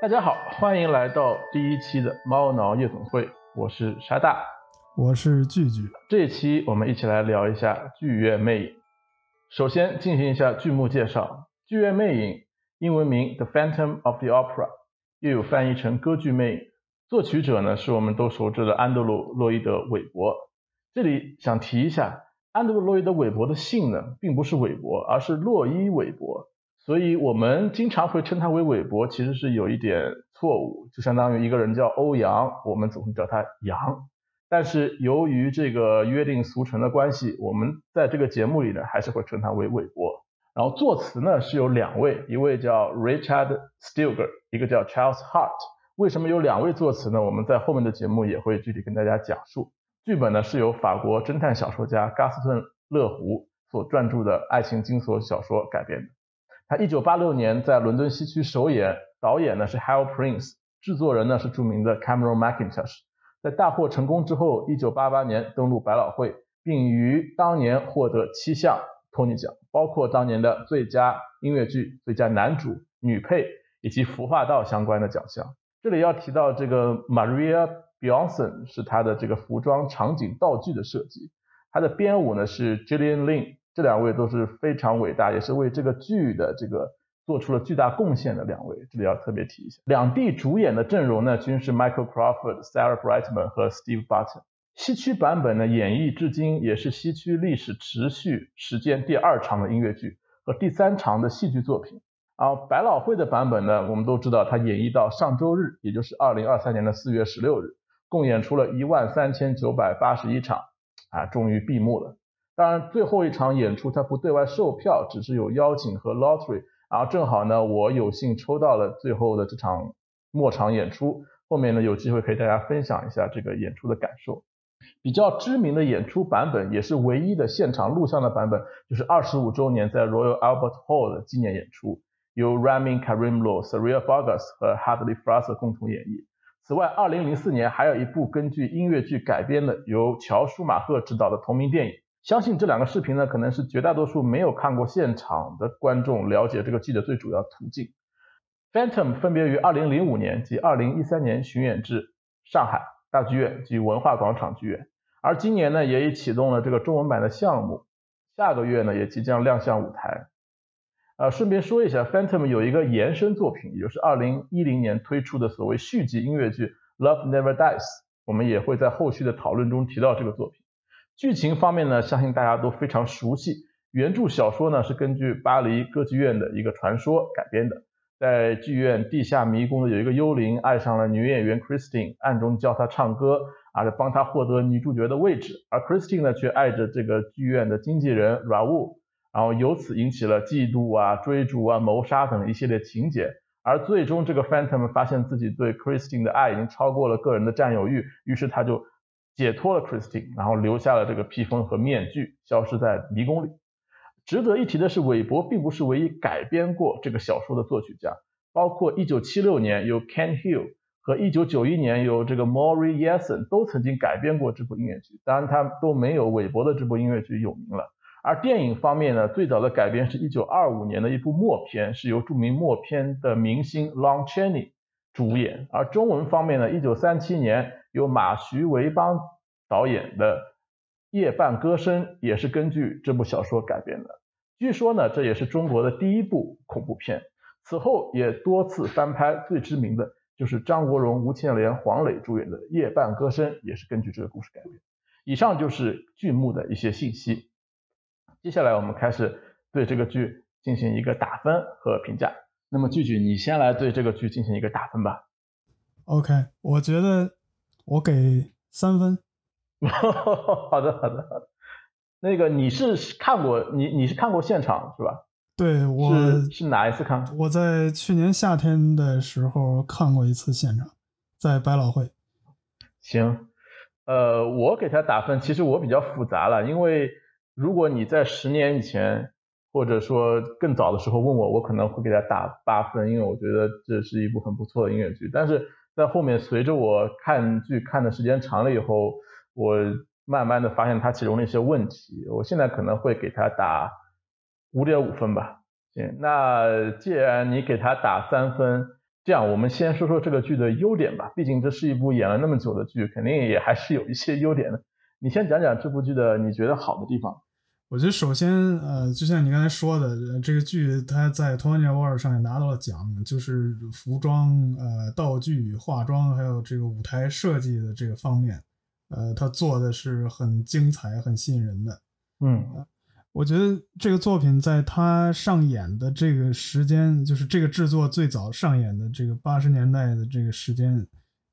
大家好，欢迎来到第一期的猫挠夜总会，我是沙大，我是聚聚。这一期我们一起来聊一下《剧院魅影》。首先进行一下剧目介绍，《剧院魅影》英文名《The Phantom of the Opera》，又有翻译成《歌剧魅影》。作曲者呢是我们都熟知的安德鲁·洛伊德·韦伯。这里想提一下，安德鲁·洛伊德·韦伯的姓呢并不是韦伯，而是洛伊·韦伯。所以我们经常会称他为韦伯，其实是有一点错误，就相当于一个人叫欧阳，我们总是叫他杨。但是由于这个约定俗成的关系，我们在这个节目里呢，还是会称他为韦伯。然后作词呢是有两位，一位叫 Richard Stilger，一个叫 Charles Hart。为什么有两位作词呢？我们在后面的节目也会具体跟大家讲述。剧本呢是由法国侦探小说家加斯顿·勒胡所撰著的爱情惊悚小说改编的。他一九八六年在伦敦西区首演，导演呢是 Hal Prince，制作人呢是著名的 Cameron Mackintosh。在大获成功之后，一九八八年登陆百老汇，并于当年获得七项托尼奖，包括当年的最佳音乐剧、最佳男主、女配以及服化道相关的奖项。这里要提到这个 Maria Bjornson 是他的这个服装、场景、道具的设计，他的编舞呢是 Jillian Lin。这两位都是非常伟大，也是为这个剧的这个做出了巨大贡献的两位，这里要特别提一下。两地主演的阵容呢，均是 Michael Crawford、Sarah Brightman 和 Steve Button。西区版本呢，演绎至今也是西区历史持续时间第二长的音乐剧和第三长的戏剧作品。而百老汇的版本呢，我们都知道它演绎到上周日，也就是二零二三年的四月十六日，共演出了一万三千九百八十一场，啊，终于闭幕了。当然，最后一场演出它不对外售票，只是有邀请和 lottery。然后正好呢，我有幸抽到了最后的这场末场演出。后面呢，有机会可以大家分享一下这个演出的感受。比较知名的演出版本，也是唯一的现场录像的版本，就是二十五周年在 Royal Albert Hall 的纪念演出，由 Ramin Karimlo、Saria Vargas 和 Hadley Fraser 共同演绎。此外，二零零四年还有一部根据音乐剧改编的，由乔舒马赫执导的同名电影。相信这两个视频呢，可能是绝大多数没有看过现场的观众了解这个剧的最主要途径。Phantom 分别于2005年及2013年巡演至上海大剧院及文化广场剧院，而今年呢，也已启动了这个中文版的项目，下个月呢，也即将亮相舞台。呃，顺便说一下，Phantom 有一个延伸作品，也就是2010年推出的所谓续集音乐剧《Love Never Dies》，我们也会在后续的讨论中提到这个作品。剧情方面呢，相信大家都非常熟悉。原著小说呢是根据巴黎歌剧院的一个传说改编的。在剧院地下迷宫的有一个幽灵爱上了女演员 Christine，暗中教她唱歌，啊，帮她获得女主角的位置。而 Christine 呢却爱着这个剧院的经纪人 Raul，然后由此引起了嫉妒啊、追逐啊、谋杀等一系列情节。而最终这个 Phantom 发现自己对 Christine 的爱已经超过了个人的占有欲，于是他就。解脱了 Christine，然后留下了这个披风和面具，消失在迷宫里。值得一提的是，韦伯并不是唯一改编过这个小说的作曲家，包括1976年由 Ken Hill 和1991年由这个 Maury Yason 都曾经改编过这部音乐剧，当然他都没有韦伯的这部音乐剧有名了。而电影方面呢，最早的改编是一九二五年的一部默片，是由著名默片的明星 Lon Chaney 主演。而中文方面呢，一九三七年。由马徐维邦导演的《夜半歌声》也是根据这部小说改编的。据说呢，这也是中国的第一部恐怖片。此后也多次翻拍，最知名的就是张国荣、吴倩莲、黄磊主演的《夜半歌声》，也是根据这个故事改编。以上就是剧目的一些信息。接下来我们开始对这个剧进行一个打分和评价。那么，剧剧，你先来对这个剧进行一个打分吧。OK，我觉得。我给三分。好的，好的，好的。那个你是看过你你是看过现场是吧？对，我是哪一次看？我在去年夏天的时候看过一次现场，在百老汇。行，呃，我给他打分，其实我比较复杂了，因为如果你在十年以前或者说更早的时候问我，我可能会给他打八分，因为我觉得这是一部很不错的音乐剧，但是。在后面，随着我看剧看的时间长了以后，我慢慢的发现它其中的一些问题。我现在可能会给它打五点五分吧。行，那既然你给它打三分，这样，我们先说说这个剧的优点吧。毕竟这是一部演了那么久的剧，肯定也还是有一些优点的。你先讲讲这部剧的你觉得好的地方。我觉得首先，呃，就像你刚才说的，这个剧它在 Tony Award 上也拿到了奖，就是服装、呃，道具、化妆，还有这个舞台设计的这个方面，呃，它做的是很精彩、很吸引人的。嗯。我觉得这个作品在它上演的这个时间，就是这个制作最早上演的这个八十年代的这个时间，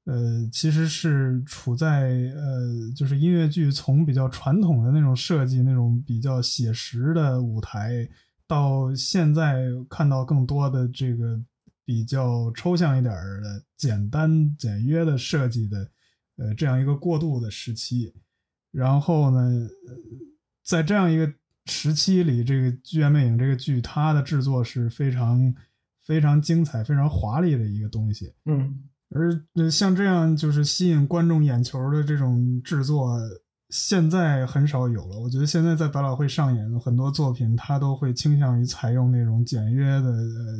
呃，其实是处在呃，就是音乐剧从比较传统的那种设计，那种比较写实的舞台，到现在看到更多的这个比较抽象一点的、简单简约的设计的，呃，这样一个过渡的时期。然后呢，在这样一个。时期里，这个《剧院魅影》这个剧，它的制作是非常非常精彩、非常华丽的一个东西。嗯，而像这样就是吸引观众眼球的这种制作，现在很少有了。我觉得现在在百老汇上演的很多作品，它都会倾向于采用那种简约的、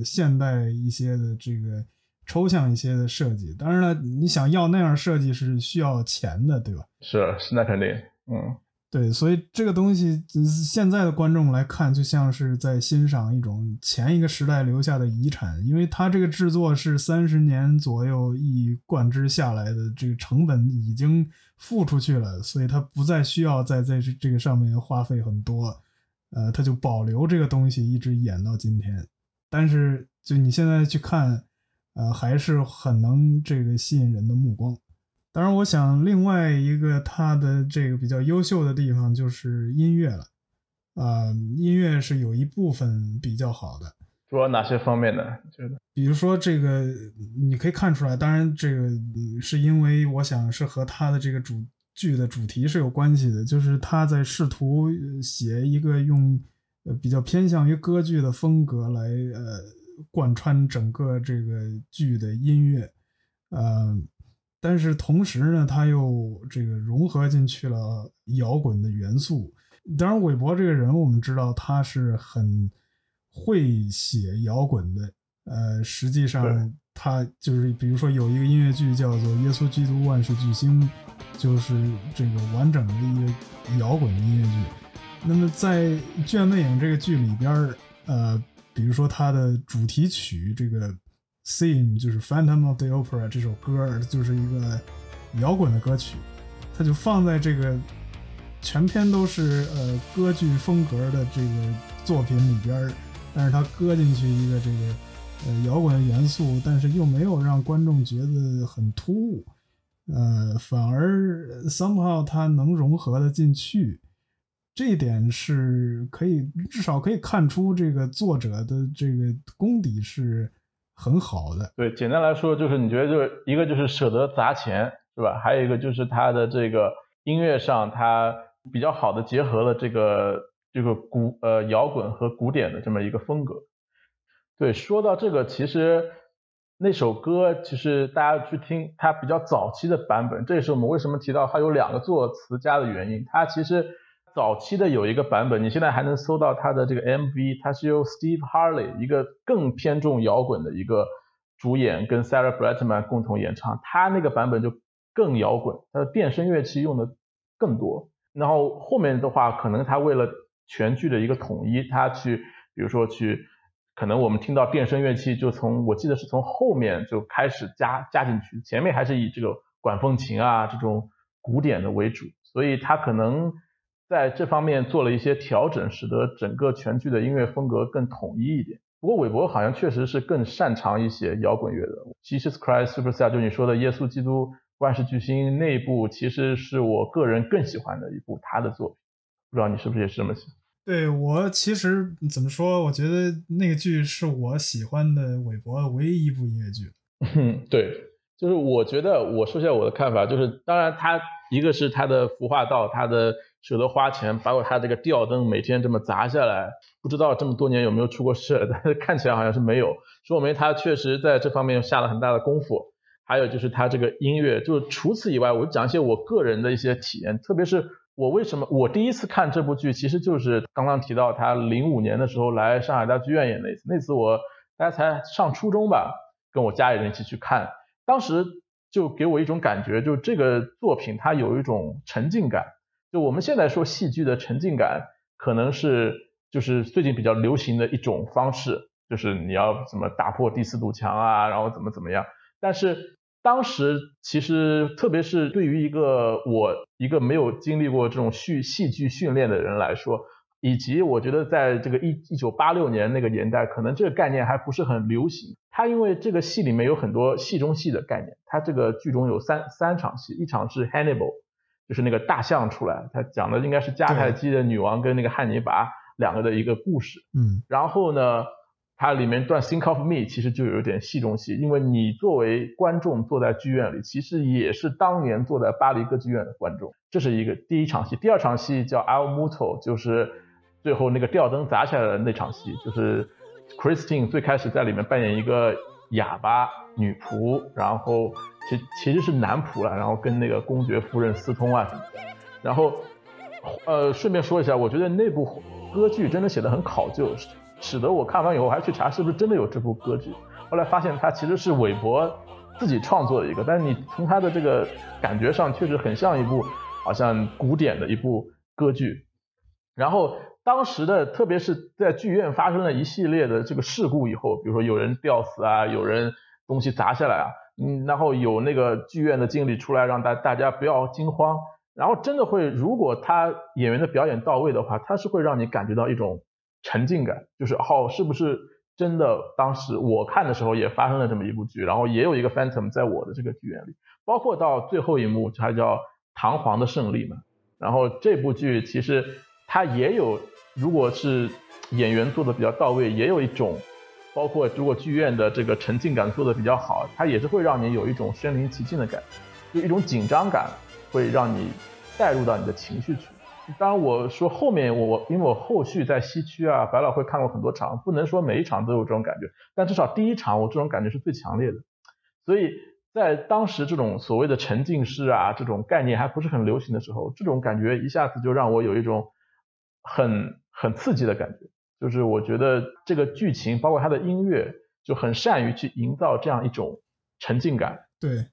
现代一些的这个抽象一些的设计。当然了，你想要那样设计是需要钱的，对吧？是，那肯定，嗯。对，所以这个东西现在的观众来看，就像是在欣赏一种前一个时代留下的遗产，因为它这个制作是三十年左右一贯之下来的，这个成本已经付出去了，所以它不再需要在在这这个上面花费很多，呃，它就保留这个东西一直演到今天。但是就你现在去看，呃，还是很能这个吸引人的目光。当然，我想另外一个他的这个比较优秀的地方就是音乐了，啊，音乐是有一部分比较好的。主要哪些方面呢？觉得？比如说这个，你可以看出来，当然这个是因为我想是和他的这个主剧的主题是有关系的，就是他在试图写一个用呃比较偏向于歌剧的风格来呃贯穿整个这个剧的音乐，呃。但是同时呢，他又这个融合进去了摇滚的元素。当然，韦伯这个人，我们知道他是很会写摇滚的。呃，实际上他就是比如说有一个音乐剧叫做《耶稣基督万世巨星》，就是这个完整的一个摇滚音乐剧。那么在《剧院魅影》这个剧里边呃，比如说它的主题曲这个。Theme 就是《Phantom of the Opera》这首歌，就是一个摇滚的歌曲，它就放在这个全篇都是呃歌剧风格的这个作品里边但是它搁进去一个这个呃摇滚元素，但是又没有让观众觉得很突兀，呃，反而 somehow 它能融合的进去，这一点是可以至少可以看出这个作者的这个功底是。很好的，对，简单来说就是你觉得就是一个就是舍得砸钱，是吧？还有一个就是他的这个音乐上，他比较好的结合了这个这个古呃摇滚和古典的这么一个风格。对，说到这个，其实那首歌其实大家去听它比较早期的版本，这也是我们为什么提到它有两个作词家的原因，它其实。早期的有一个版本，你现在还能搜到它的这个 MV，它是由 Steve Harley 一个更偏重摇滚的一个主演跟 Sarah Brightman 共同演唱，他那个版本就更摇滚，他的电声乐器用的更多。然后后面的话，可能他为了全剧的一个统一，他去比如说去，可能我们听到电声乐器就从我记得是从后面就开始加加进去，前面还是以这个管风琴啊这种古典的为主，所以他可能。在这方面做了一些调整，使得整个全剧的音乐风格更统一一点。不过韦伯好像确实是更擅长一些摇滚乐的。Jesus Christ Superstar 就你说的耶稣基督万事巨星那一部，其实是我个人更喜欢的一部他的作品。不知道你是不是也是这么想？对我其实怎么说？我觉得那个剧是我喜欢的韦伯唯一一部音乐剧。对，就是我觉得我说一下我的看法，就是当然他一个是他的服化道，他的。舍得花钱，包括他这个吊灯每天这么砸下来，不知道这么多年有没有出过事，但是看起来好像是没有，说明他确实在这方面下了很大的功夫。还有就是他这个音乐，就除此以外，我讲一些我个人的一些体验，特别是我为什么我第一次看这部剧，其实就是刚刚提到他零五年的时候来上海大剧院演那次，那次我大概才上初中吧，跟我家里人一起去看，当时就给我一种感觉，就这个作品它有一种沉浸感。就我们现在说戏剧的沉浸感，可能是就是最近比较流行的一种方式，就是你要怎么打破第四堵墙啊，然后怎么怎么样。但是当时其实，特别是对于一个我一个没有经历过这种戏戏剧训练的人来说，以及我觉得在这个一一九八六年那个年代，可能这个概念还不是很流行。它因为这个戏里面有很多戏中戏的概念，它这个剧中有三三场戏，一场是 Hannibal，就是那个大象出来，他讲的应该是迦太基的女王跟那个汉尼拔两个的一个故事。嗯，然后呢？它里面段 Think of Me 其实就有点戏中戏，因为你作为观众坐在剧院里，其实也是当年坐在巴黎歌剧院的观众。这是一个第一场戏，第二场戏叫 Al Muto，就是最后那个吊灯砸下来的那场戏，就是 Christine 最开始在里面扮演一个哑巴女仆，然后其其实是男仆了，然后跟那个公爵夫人私通啊什么的。然后呃，顺便说一下，我觉得那部歌剧真的写的很考究。使得我看完以后还去查是不是真的有这部歌剧，后来发现它其实是韦伯自己创作的一个，但是你从他的这个感觉上确实很像一部好像古典的一部歌剧。然后当时的特别是在剧院发生了一系列的这个事故以后，比如说有人吊死啊，有人东西砸下来啊，嗯，然后有那个剧院的经理出来让大大家不要惊慌，然后真的会如果他演员的表演到位的话，他是会让你感觉到一种。沉浸感就是哦，是不是真的？当时我看的时候也发生了这么一部剧，然后也有一个 Phantom 在我的这个剧院里，包括到最后一幕，它叫《堂皇的胜利》嘛。然后这部剧其实它也有，如果是演员做的比较到位，也有一种，包括如果剧院的这个沉浸感做的比较好，它也是会让你有一种身临其境的感觉，就一种紧张感，会让你带入到你的情绪去。当然，我说后面我我因为我后续在西区啊，百老汇看过很多场，不能说每一场都有这种感觉，但至少第一场我这种感觉是最强烈的。所以在当时这种所谓的沉浸式啊这种概念还不是很流行的时候，这种感觉一下子就让我有一种很很刺激的感觉，就是我觉得这个剧情包括它的音乐就很善于去营造这样一种沉浸感。对。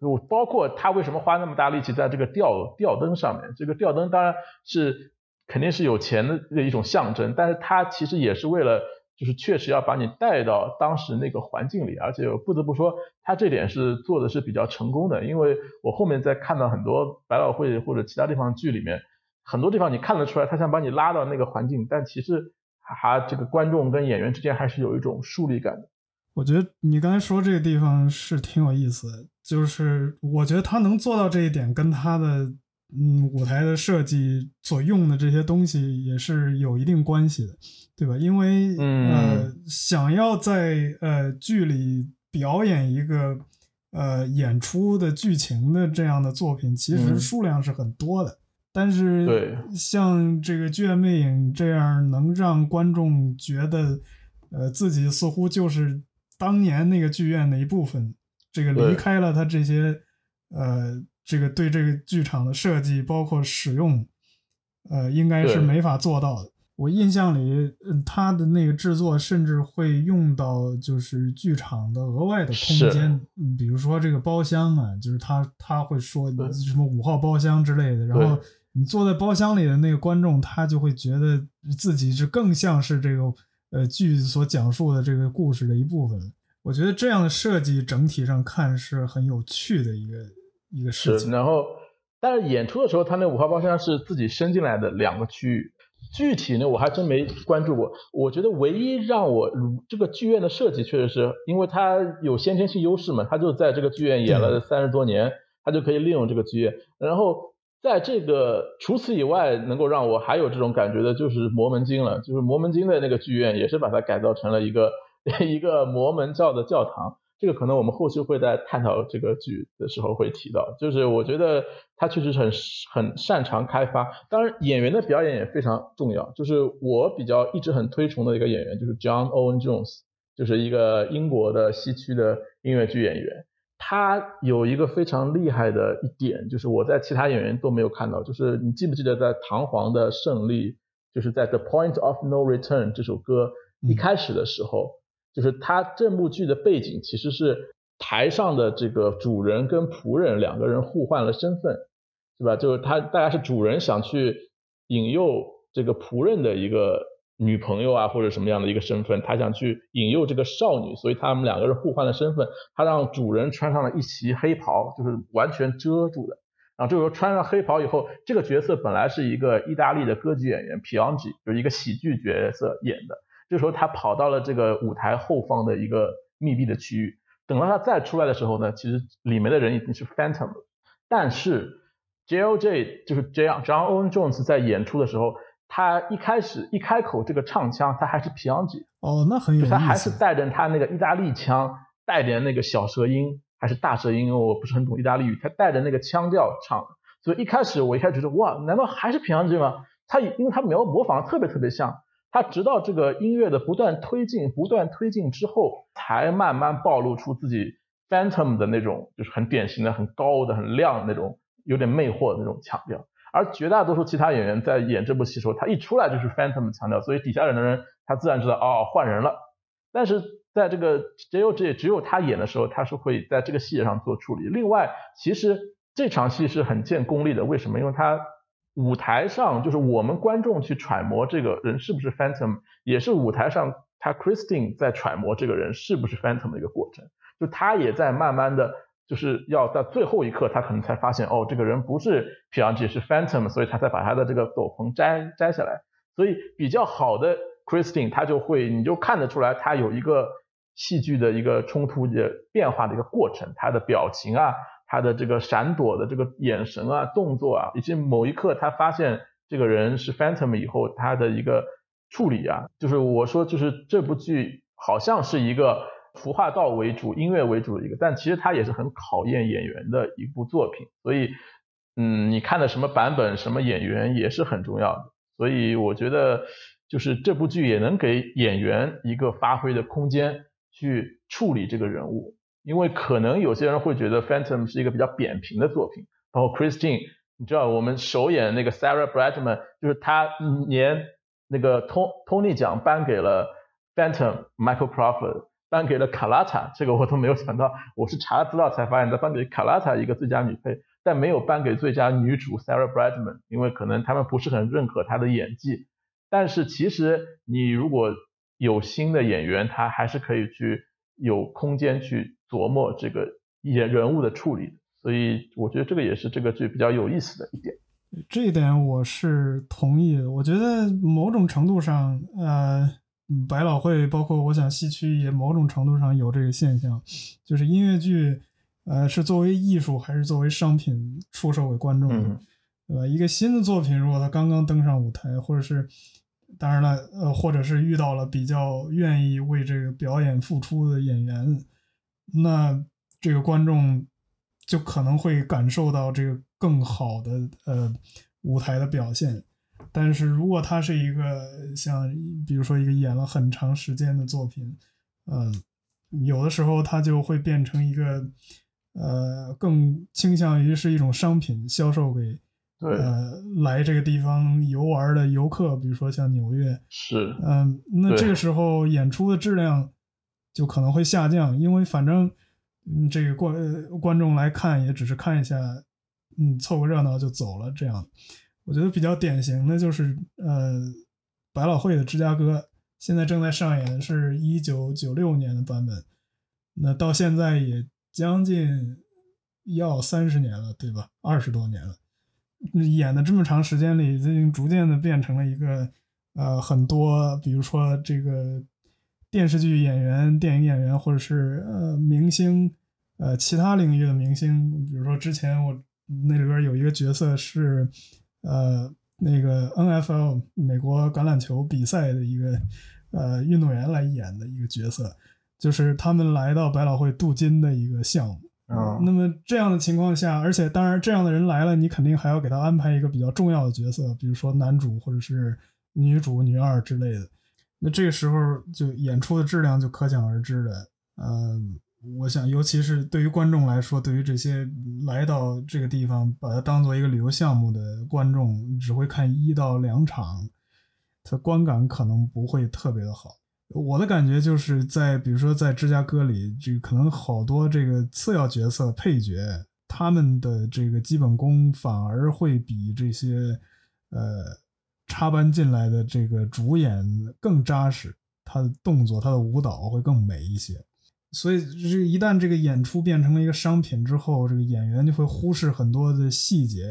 我包括他为什么花那么大力气在这个吊吊灯上面？这个吊灯当然是肯定是有钱的的一种象征，但是它其实也是为了，就是确实要把你带到当时那个环境里，而且不得不说，他这点是做的是比较成功的。因为我后面在看到很多百老汇或者其他地方剧里面，很多地方你看得出来，他想把你拉到那个环境，但其实还这个观众跟演员之间还是有一种疏离感的。我觉得你刚才说这个地方是挺有意思的。就是我觉得他能做到这一点，跟他的嗯舞台的设计所用的这些东西也是有一定关系的，对吧？因为呃，想要在呃剧里表演一个呃演出的剧情的这样的作品，其实数量是很多的。但是像这个《剧院魅影》这样能让观众觉得呃自己似乎就是当年那个剧院的一部分。这个离开了他这些，呃，这个对这个剧场的设计包括使用，呃，应该是没法做到的。我印象里，他的那个制作甚至会用到就是剧场的额外的空间，比如说这个包厢啊，就是他他会说什么五号包厢之类的。然后你坐在包厢里的那个观众，他就会觉得自己是更像是这个呃剧所讲述的这个故事的一部分。我觉得这样的设计整体上看是很有趣的一个一个事情。然后，但是演出的时候，他那五号包厢是自己伸进来的两个区域，具体呢我还真没关注过。我觉得唯一让我这个剧院的设计确实是因为它有先天性优势嘛，它就在这个剧院演了三十多年，它就可以利用这个剧院。然后在这个除此以外，能够让我还有这种感觉的就是摩门经了，就是摩门经的那个剧院也是把它改造成了一个。一个摩门教的教堂，这个可能我们后续会在探讨这个剧的时候会提到。就是我觉得他确实很很擅长开发，当然演员的表演也非常重要。就是我比较一直很推崇的一个演员，就是 John Owen Jones，就是一个英国的西区的音乐剧演员。他有一个非常厉害的一点，就是我在其他演员都没有看到。就是你记不记得在《唐皇的胜利》，就是在《The Point of No Return》这首歌一开始的时候。就是他这部剧的背景其实是台上的这个主人跟仆人两个人互换了身份，是吧？就是他大概是主人想去引诱这个仆人的一个女朋友啊，或者什么样的一个身份，他想去引诱这个少女，所以他们两个人互换了身份，他让主人穿上了一袭黑袍，就是完全遮住的。然后这时候穿上黑袍以后，这个角色本来是一个意大利的歌剧演员皮昂吉，就是一个喜剧角色演的。这时候他跑到了这个舞台后方的一个密闭的区域，等到他再出来的时候呢，其实里面的人已经是 Phantom 了。但是 J.O.J 就是这样，John Owen Jones 在演出的时候，他一开始一开口这个唱腔，他还是皮昂吉。哦，那很有意思。他还是带着他那个意大利腔，带点那个小舌音。还是大舌音，因为我不是很懂意大利语，他带着那个腔调唱，所以一开始我一开始觉得哇，难道还是平阳吉吗？他因为他描模仿的特别特别像，他直到这个音乐的不断推进、不断推进之后，才慢慢暴露出自己 Phantom 的那种，就是很典型的、很高的、很亮的那种，有点魅惑的那种腔调。而绝大多数其他演员在演这部戏的时候，他一出来就是 Phantom 的腔调，所以底下人的人他自然知道哦换人了。但是在这个 J.O.J 只有他演的时候，他是会在这个细节上做处理。另外，其实这场戏是很见功力的。为什么？因为他舞台上就是我们观众去揣摩这个人是不是 Phantom，也是舞台上他 Christine 在揣摩这个人是不是 Phantom 的一个过程。就他也在慢慢的就是要在最后一刻，他可能才发现哦，这个人不是 p i a g 是 Phantom，所以他才把他的这个斗篷摘摘下来。所以比较好的 Christine，他就会你就看得出来，他有一个。戏剧的一个冲突的变化的一个过程，他的表情啊，他的这个闪躲的这个眼神啊，动作啊，以及某一刻他发现这个人是 Phantom 以后，他的一个处理啊，就是我说就是这部剧好像是一个服化道为主、音乐为主的一个，但其实它也是很考验演员的一部作品，所以嗯，你看的什么版本、什么演员也是很重要的，所以我觉得就是这部剧也能给演员一个发挥的空间。去处理这个人物，因为可能有些人会觉得《Phantom》是一个比较扁平的作品。包括 Christine，你知道我们首演那个 Sarah Brightman，就是他连那个 Tony 奖颁给了 Phantom Michael Crawford，颁给了卡拉塔这个我都没有想到，我是查了资料才发现他颁给卡拉塔一个最佳女配，但没有颁给最佳女主 Sarah Brightman，因为可能他们不是很认可她的演技。但是其实你如果有新的演员，他还是可以去有空间去琢磨这个演人物的处理，所以我觉得这个也是这个剧比较有意思的一点。这一点我是同意的。我觉得某种程度上，呃，百老汇包括我想戏曲也某种程度上有这个现象，就是音乐剧，呃，是作为艺术还是作为商品出售给观众，对吧？一个新的作品，如果他刚刚登上舞台，或者是。当然了，呃，或者是遇到了比较愿意为这个表演付出的演员，那这个观众就可能会感受到这个更好的呃舞台的表现。但是如果它是一个像比如说一个演了很长时间的作品，嗯，有的时候它就会变成一个呃更倾向于是一种商品销售给。呃，来这个地方游玩的游客，比如说像纽约，是，嗯，那这个时候演出的质量就可能会下降，因为反正，嗯，这个观观众来看也只是看一下，嗯，凑个热闹就走了。这样，我觉得比较典型的就是，呃，百老汇的芝加哥现在正在上演的是一九九六年的版本，那到现在也将近要三十年了，对吧？二十多年了。演的这么长时间里，已经逐渐的变成了一个，呃，很多，比如说这个电视剧演员、电影演员，或者是呃明星，呃其他领域的明星，比如说之前我那里边有一个角色是，呃那个 NFL 美国橄榄球比赛的一个呃运动员来演的一个角色，就是他们来到百老汇镀金的一个项目。啊，那么这样的情况下，而且当然这样的人来了，你肯定还要给他安排一个比较重要的角色，比如说男主或者是女主、女二之类的。那这个时候就演出的质量就可想而知了。嗯，我想，尤其是对于观众来说，对于这些来到这个地方把它当做一个旅游项目的观众，只会看一到两场，他观感可能不会特别的好。我的感觉就是在比如说在芝加哥里，这可能好多这个次要角色配角，他们的这个基本功反而会比这些呃插班进来的这个主演更扎实，他的动作、他的舞蹈会更美一些。所以，这一旦这个演出变成了一个商品之后，这个演员就会忽视很多的细节，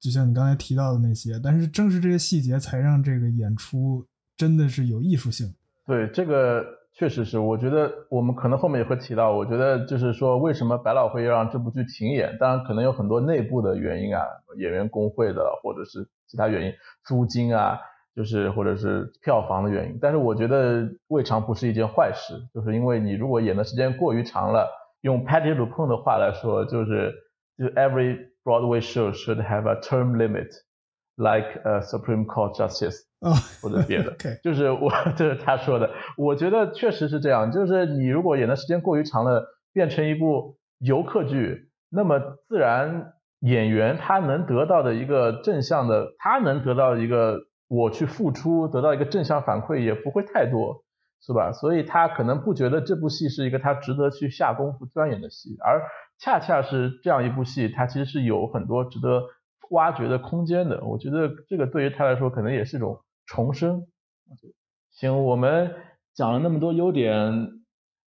就像你刚才提到的那些。但是，正是这些细节才让这个演出真的是有艺术性。对，这个确实是，我觉得我们可能后面也会提到。我觉得就是说，为什么百老汇要让这部剧停演？当然，可能有很多内部的原因啊，演员工会的，或者是其他原因，租金啊，就是或者是票房的原因。但是，我觉得未尝不是一件坏事，就是因为你如果演的时间过于长了，用 Patty LuPone 的话来说，就是就 Every Broadway show should have a term limit。Like a Supreme Court Justice，啊，或者别的，就是 我这是他说的，我觉得确实是这样。就是你如果演的时间过于长了，变成一部游客剧，那么自然演员他能得到的一个正向的，他能得到一个我去付出得到一个正向反馈也不会太多，是吧？所以他可能不觉得这部戏是一个他值得去下功夫钻研的戏，而恰恰是这样一部戏，它其实是有很多值得。挖掘的空间的，我觉得这个对于他来说可能也是一种重生。行，我们讲了那么多优点，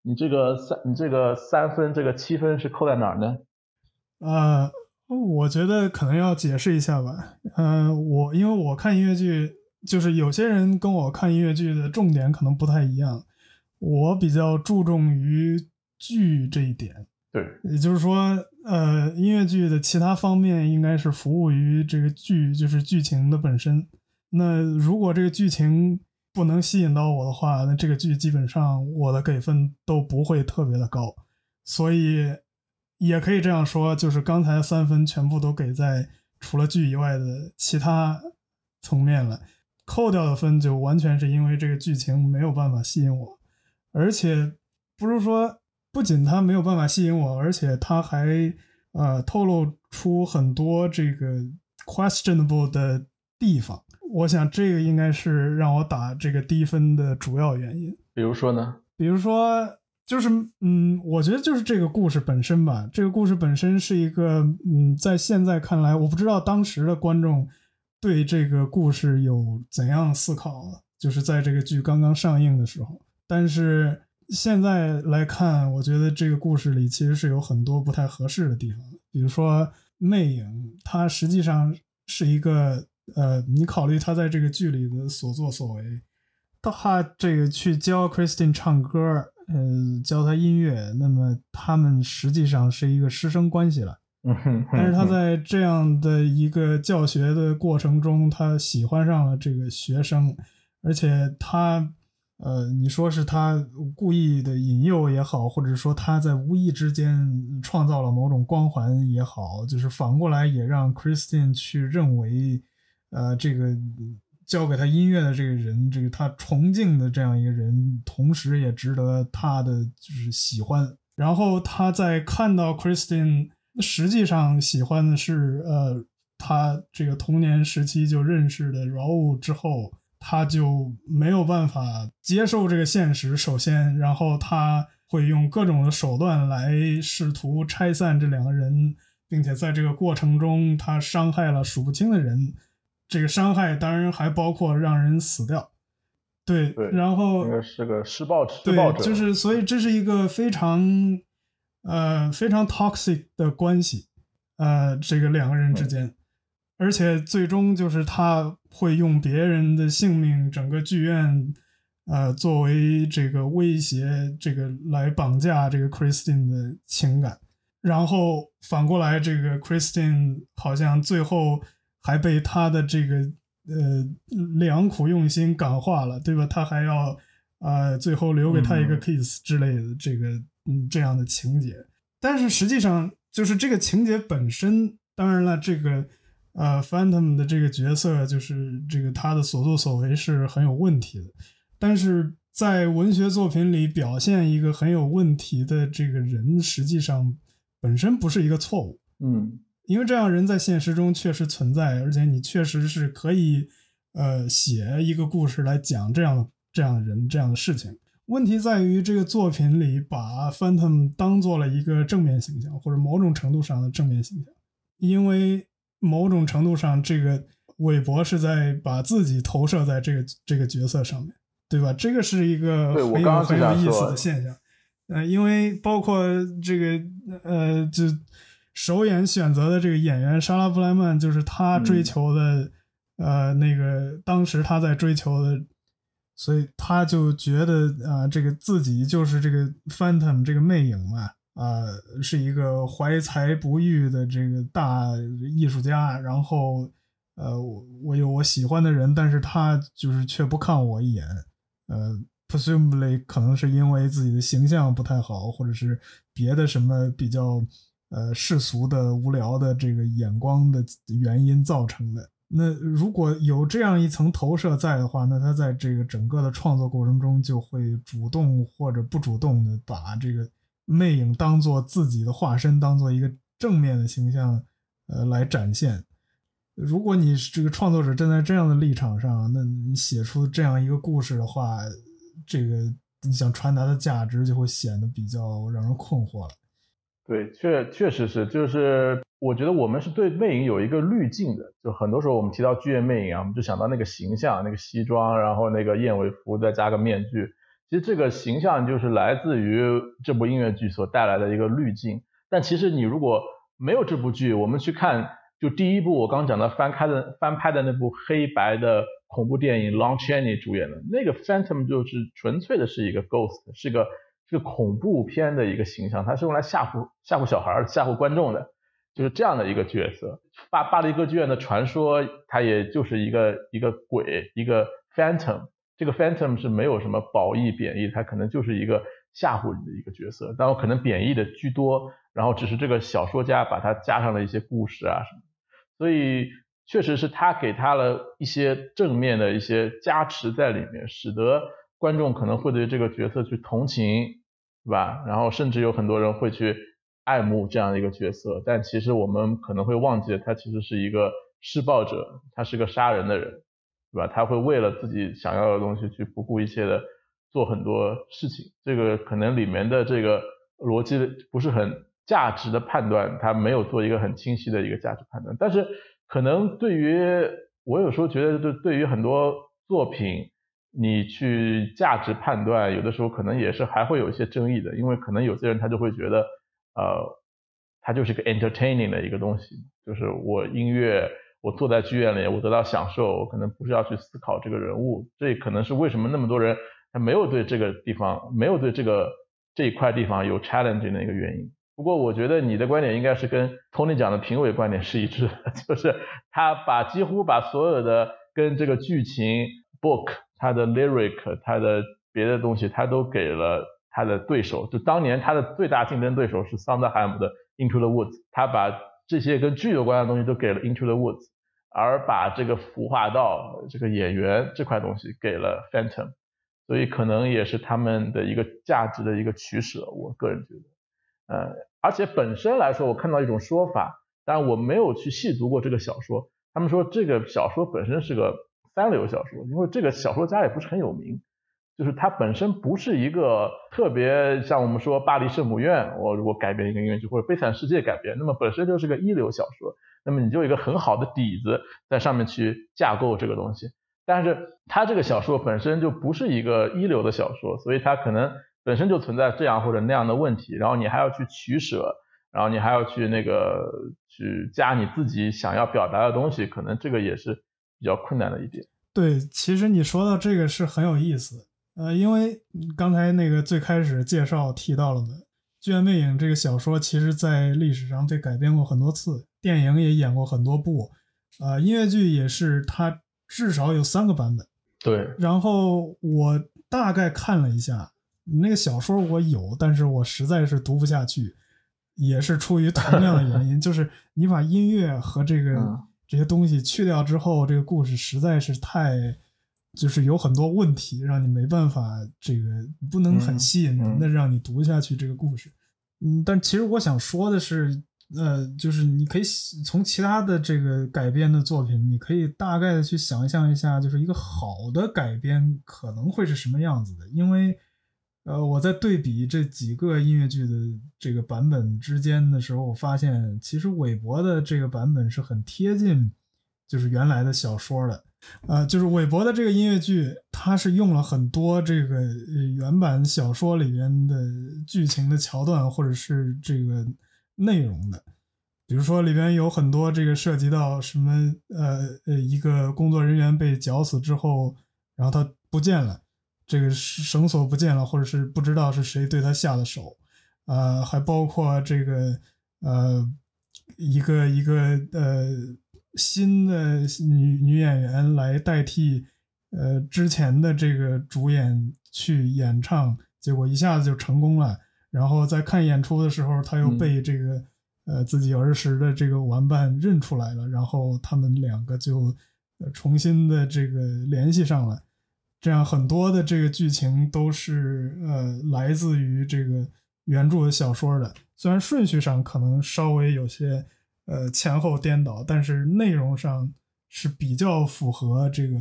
你这个三，你这个三分，这个七分是扣在哪儿呢？呃，我觉得可能要解释一下吧。嗯，我因为我看音乐剧，就是有些人跟我看音乐剧的重点可能不太一样，我比较注重于剧这一点。对，也就是说，呃，音乐剧的其他方面应该是服务于这个剧，就是剧情的本身。那如果这个剧情不能吸引到我的话，那这个剧基本上我的给分都不会特别的高。所以也可以这样说，就是刚才三分全部都给在除了剧以外的其他层面了，扣掉的分就完全是因为这个剧情没有办法吸引我，而且不是说。不仅它没有办法吸引我，而且它还呃透露出很多这个 questionable 的地方。我想这个应该是让我打这个低分的主要原因。比如说呢？比如说就是嗯，我觉得就是这个故事本身吧。这个故事本身是一个嗯，在现在看来，我不知道当时的观众对这个故事有怎样思考，就是在这个剧刚刚上映的时候，但是。现在来看，我觉得这个故事里其实是有很多不太合适的地方。比如说，魅影，它实际上是一个呃，你考虑他在这个剧里的所作所为，他这个去教 Christine 唱歌，呃，教他音乐，那么他们实际上是一个师生关系了。但是他在这样的一个教学的过程中，他喜欢上了这个学生，而且他。呃，你说是他故意的引诱也好，或者说他在无意之间创造了某种光环也好，就是反过来也让 Christine 去认为，呃，这个教给他音乐的这个人，这个他崇敬的这样一个人，同时也值得他的就是喜欢。然后他在看到 Christine 实际上喜欢的是，呃，他这个童年时期就认识的 Raul 之后。他就没有办法接受这个现实，首先，然后他会用各种的手段来试图拆散这两个人，并且在这个过程中，他伤害了数不清的人。这个伤害当然还包括让人死掉。对，然后那个是个施暴者，对，就是所以这是一个非常呃非常 toxic 的关系，呃，这个两个人之间。而且最终就是他会用别人的性命、整个剧院，呃，作为这个威胁，这个来绑架这个 Christine 的情感。然后反过来，这个 Christine 好像最后还被他的这个呃良苦用心感化了，对吧？他还要啊，最后留给他一个 kiss 之类的这个嗯这样的情节。但是实际上，就是这个情节本身，当然了，这个。呃，Phantom 的这个角色就是这个他的所作所为是很有问题的，但是在文学作品里表现一个很有问题的这个人，实际上本身不是一个错误。嗯，因为这样人在现实中确实存在，而且你确实是可以呃写一个故事来讲这样的这样的人这样的事情。问题在于这个作品里把 Phantom 当做了一个正面形象，或者某种程度上的正面形象，因为某种程度上，这个韦伯是在把自己投射在这个这个角色上面，对吧？这个是一个很有很有意思的现象。呃，因为包括这个呃，就首演选择的这个演员莎拉布莱曼，就是他追求的，呃，那个当时他在追求的。所以他就觉得啊，这个自己就是这个 Phantom 这个魅影嘛，啊，是一个怀才不遇的这个大艺术家。然后，呃，我有我喜欢的人，但是他就是却不看我一眼。呃，presumably 可能是因为自己的形象不太好，或者是别的什么比较呃世俗的无聊的这个眼光的原因造成的。那如果有这样一层投射在的话，那他在这个整个的创作过程中就会主动或者不主动的把这个魅影当做自己的化身，当做一个正面的形象，呃，来展现。如果你这个创作者站在这样的立场上，那你写出这样一个故事的话，这个你想传达的价值就会显得比较让人困惑了。对，确确实是，就是我觉得我们是对魅影有一个滤镜的，就很多时候我们提到剧院魅影啊，我们就想到那个形象，那个西装，然后那个燕尾服，再加个面具。其实这个形象就是来自于这部音乐剧所带来的一个滤镜。但其实你如果没有这部剧，我们去看就第一部我刚讲的翻开的翻拍的那部黑白的恐怖电影，Long Chaney 主演的那个 Phantom 就是纯粹的是一个 ghost，是个。是恐怖片的一个形象，它是用来吓唬吓唬小孩、吓唬观众的，就是这样的一个角色。巴巴黎歌剧院的传说，它也就是一个一个鬼，一个 phantom。这个 phantom 是没有什么褒义贬义，它可能就是一个吓唬你的一个角色，然后可能贬义的居多，然后只是这个小说家把它加上了一些故事啊什么。所以确实是他给他了一些正面的一些加持在里面，使得。观众可能会对这个角色去同情，对吧？然后甚至有很多人会去爱慕这样的一个角色，但其实我们可能会忘记，他其实是一个施暴者，他是个杀人的人，对吧？他会为了自己想要的东西去不顾一切的做很多事情，这个可能里面的这个逻辑的不是很价值的判断，他没有做一个很清晰的一个价值判断。但是可能对于我有时候觉得，就对于很多作品。你去价值判断，有的时候可能也是还会有一些争议的，因为可能有些人他就会觉得，呃，它就是个 entertaining 的一个东西，就是我音乐，我坐在剧院里，我得到享受，我可能不是要去思考这个人物，这可能是为什么那么多人他没有对这个地方，没有对这个这一块地方有 challenging 的一个原因。不过我觉得你的观点应该是跟 Tony 讲的评委观点是一致的，就是他把几乎把所有的跟这个剧情 book。他的 lyric，他的别的东西，他都给了他的对手。就当年他的最大竞争对手是桑德海姆的 Into the Woods，他把这些跟剧有关的东西都给了 Into the Woods，而把这个服化道、这个演员这块东西给了 Phantom，所以可能也是他们的一个价值的一个取舍。我个人觉得，呃，而且本身来说，我看到一种说法，但我没有去细读过这个小说，他们说这个小说本身是个。三流小说，因为这个小说家也不是很有名，就是他本身不是一个特别像我们说《巴黎圣母院》，我如果改编一个音乐剧或者《悲惨世界》改编，那么本身就是个一流小说，那么你就有一个很好的底子在上面去架构这个东西。但是他这个小说本身就不是一个一流的小说，所以它可能本身就存在这样或者那样的问题，然后你还要去取舍，然后你还要去那个去加你自己想要表达的东西，可能这个也是。比较困难的一点，对，其实你说到这个是很有意思，呃，因为刚才那个最开始介绍提到了嘛，《剧院魅影》这个小说，其实在历史上被改编过很多次，电影也演过很多部，呃，音乐剧也是，它至少有三个版本。对，然后我大概看了一下，那个小说我有，但是我实在是读不下去，也是出于同样的原因，就是你把音乐和这个。这些东西去掉之后，这个故事实在是太，就是有很多问题，让你没办法，这个不能很吸引人的让你读下去这个故事。嗯，但其实我想说的是，呃，就是你可以从其他的这个改编的作品，你可以大概的去想象一下，就是一个好的改编可能会是什么样子的。因为呃，我在对比这几个音乐剧的这个版本之间的时候，我发现其实韦伯的这个版本是很贴近，就是原来的小说的。呃，就是韦伯的这个音乐剧，它是用了很多这个原版小说里边的剧情的桥段或者是这个内容的。比如说里边有很多这个涉及到什么呃呃，一个工作人员被绞死之后，然后他不见了。这个绳索不见了，或者是不知道是谁对他下的手，呃，还包括这个呃一个一个呃新的女女演员来代替呃之前的这个主演去演唱，结果一下子就成功了。然后在看演出的时候，他又被这个呃自己儿时的这个玩伴认出来了，然后他们两个就重新的这个联系上了。这样很多的这个剧情都是呃来自于这个原著的小说的，虽然顺序上可能稍微有些呃前后颠倒，但是内容上是比较符合这个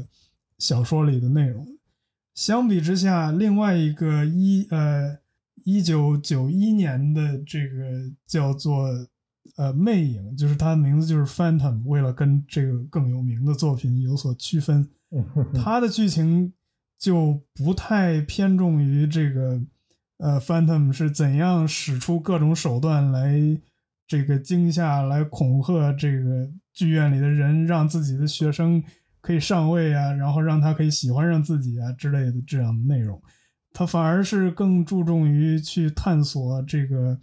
小说里的内容。相比之下，另外一个一呃一九九一年的这个叫做呃魅影，就是它的名字就是 Phantom，为了跟这个更有名的作品有所区分，它的剧情。就不太偏重于这个，呃，Phantom 是怎样使出各种手段来这个惊吓、来恐吓这个剧院里的人，让自己的学生可以上位啊，然后让他可以喜欢上自己啊之类的这样的内容。他反而是更注重于去探索这个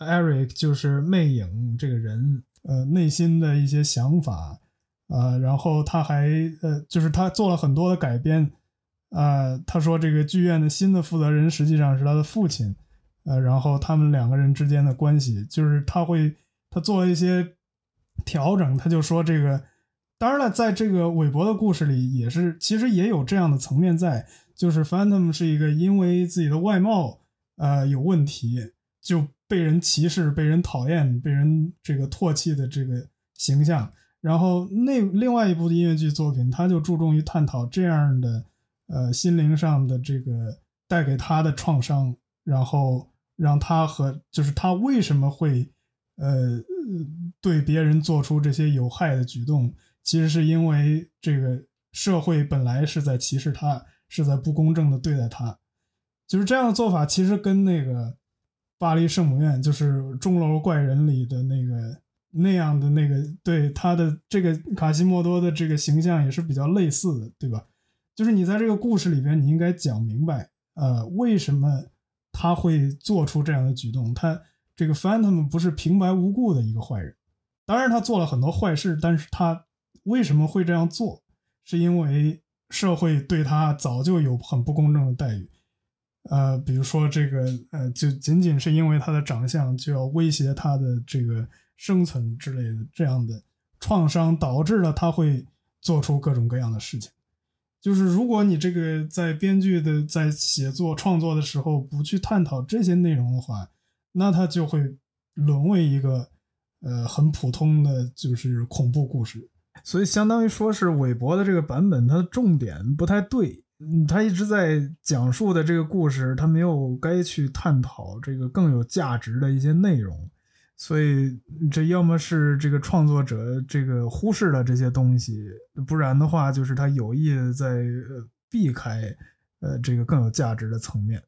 Eric 就是魅影这个人，呃，内心的一些想法，啊，然后他还呃，就是他做了很多的改编。呃，他说这个剧院的新的负责人实际上是他的父亲，呃，然后他们两个人之间的关系，就是他会他做了一些调整，他就说这个，当然了，在这个韦伯的故事里也是，其实也有这样的层面在，就是 Phantom 是一个因为自己的外貌呃有问题就被人歧视、被人讨厌、被人这个唾弃的这个形象，然后那另外一部音乐剧作品，他就注重于探讨这样的。呃，心灵上的这个带给他的创伤，然后让他和就是他为什么会呃对别人做出这些有害的举动，其实是因为这个社会本来是在歧视他，是在不公正的对待他，就是这样的做法，其实跟那个巴黎圣母院，就是钟楼怪人里的那个那样的那个对他的这个卡西莫多的这个形象也是比较类似的，对吧？就是你在这个故事里边，你应该讲明白，呃，为什么他会做出这样的举动？他这个 Phantom 不是平白无故的一个坏人，当然他做了很多坏事，但是他为什么会这样做？是因为社会对他早就有很不公正的待遇，呃，比如说这个，呃，就仅仅是因为他的长相就要威胁他的这个生存之类的这样的创伤，导致了他会做出各种各样的事情。就是如果你这个在编剧的在写作创作的时候不去探讨这些内容的话，那它就会沦为一个呃很普通的就是恐怖故事。所以相当于说是韦伯的这个版本，它的重点不太对，嗯他一直在讲述的这个故事，他没有该去探讨这个更有价值的一些内容。所以这要么是这个创作者这个忽视了这些东西，不然的话就是他有意在避开呃这个更有价值的层面。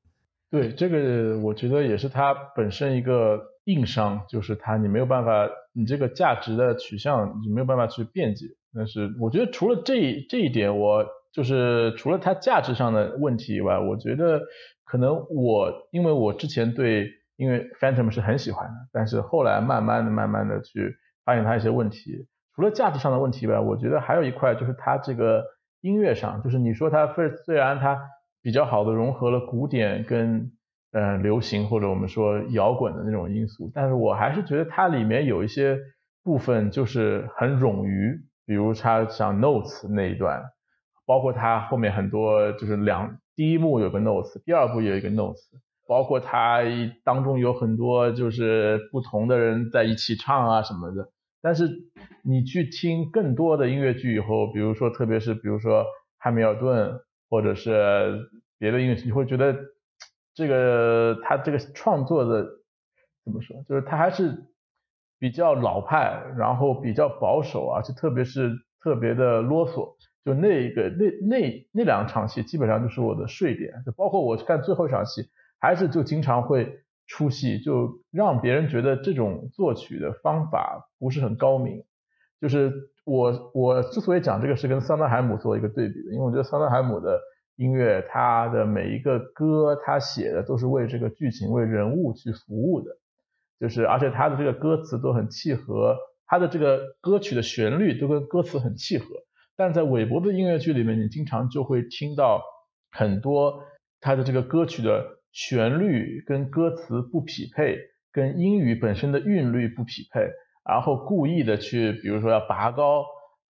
对，这个我觉得也是他本身一个硬伤，就是他你没有办法，你这个价值的取向你没有办法去辩解。但是我觉得除了这这一点，我就是除了他价值上的问题以外，我觉得可能我因为我之前对。因为 Phantom 是很喜欢的，但是后来慢慢的、慢慢的去发现它一些问题，除了价值上的问题吧，我觉得还有一块就是它这个音乐上，就是你说它虽虽然它比较好的融合了古典跟呃流行或者我们说摇滚的那种因素，但是我还是觉得它里面有一些部分就是很冗余，比如它像 Notes 那一段，包括它后面很多就是两第一幕有个 Notes，第二部有一个 Notes。包括他当中有很多就是不同的人在一起唱啊什么的，但是你去听更多的音乐剧以后，比如说特别是比如说汉密尔顿或者是别的音乐剧，你会觉得这个他这个创作的怎么说，就是他还是比较老派，然后比较保守，而且特别是特别的啰嗦。就那个那那那两场戏，基本上就是我的睡点。就包括我看最后一场戏，还是就经常会出戏，就让别人觉得这种作曲的方法不是很高明。就是我我之所以讲这个是跟桑德海姆做一个对比的，因为我觉得桑德海姆的音乐，他的每一个歌他写的都是为这个剧情、为人物去服务的。就是而且他的这个歌词都很契合，他的这个歌曲的旋律都跟歌词很契合。但在韦伯的音乐剧里面，你经常就会听到很多他的这个歌曲的旋律跟歌词不匹配，跟英语本身的韵律不匹配，然后故意的去，比如说要拔高，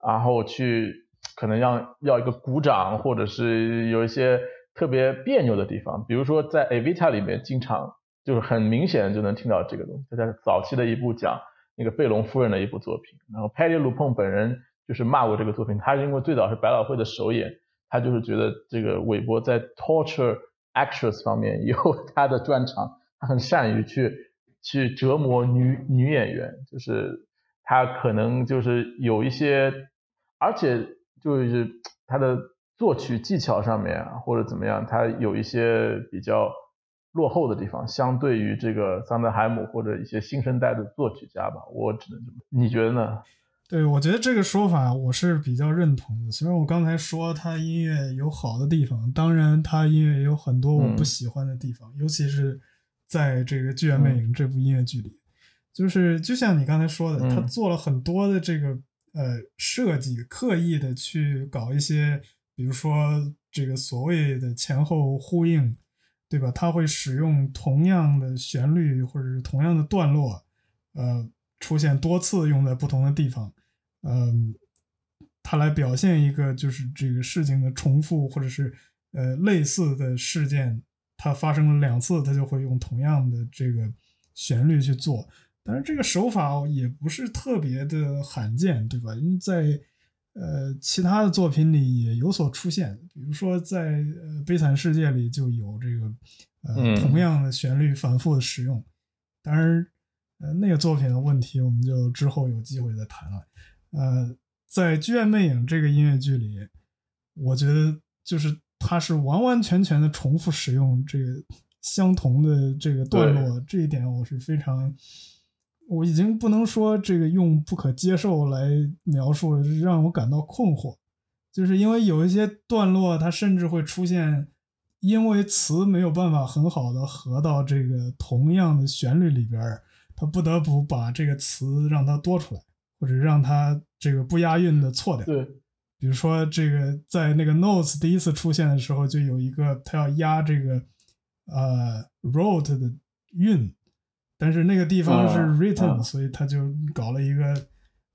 然后去可能让要一个鼓掌，或者是有一些特别别扭的地方，比如说在《Avita》里面，经常就是很明显就能听到这个东西。在早期的一部讲那个贝隆夫人的一部作品，然后 Paddy l u p o n 本人。就是骂过这个作品，他是因为最早是百老汇的首演，他就是觉得这个韦伯在 torture actress 方面有他的专长，他很善于去去折磨女女演员，就是他可能就是有一些，而且就是他的作曲技巧上面啊或者怎么样，他有一些比较落后的地方，相对于这个桑德海姆或者一些新生代的作曲家吧，我只能这么，你觉得呢？对，我觉得这个说法我是比较认同的。虽然我刚才说他音乐有好的地方，当然他音乐也有很多我不喜欢的地方，尤其是在这个《剧院魅影》这部音乐剧里，就是就像你刚才说的，他做了很多的这个呃设计，刻意的去搞一些，比如说这个所谓的前后呼应，对吧？他会使用同样的旋律或者是同样的段落，呃。出现多次用在不同的地方，嗯，它来表现一个就是这个事情的重复，或者是呃类似的事件，它发生了两次，它就会用同样的这个旋律去做。当然，这个手法也不是特别的罕见，对吧？因为在呃其他的作品里也有所出现，比如说在《呃悲惨世界》里就有这个呃同样的旋律反复的使用。当然。呃，那个作品的问题，我们就之后有机会再谈了。呃，在《剧院魅影》这个音乐剧里，我觉得就是它是完完全全的重复使用这个相同的这个段落，这一点我是非常，我已经不能说这个用不可接受来描述了，让我感到困惑。就是因为有一些段落，它甚至会出现，因为词没有办法很好的合到这个同样的旋律里边儿。他不得不把这个词让它多出来，或者让它这个不押韵的错掉。对，比如说这个在那个 notes 第一次出现的时候，就有一个他要押这个呃 wrote 的韵，但是那个地方是 written，所以他就搞了一个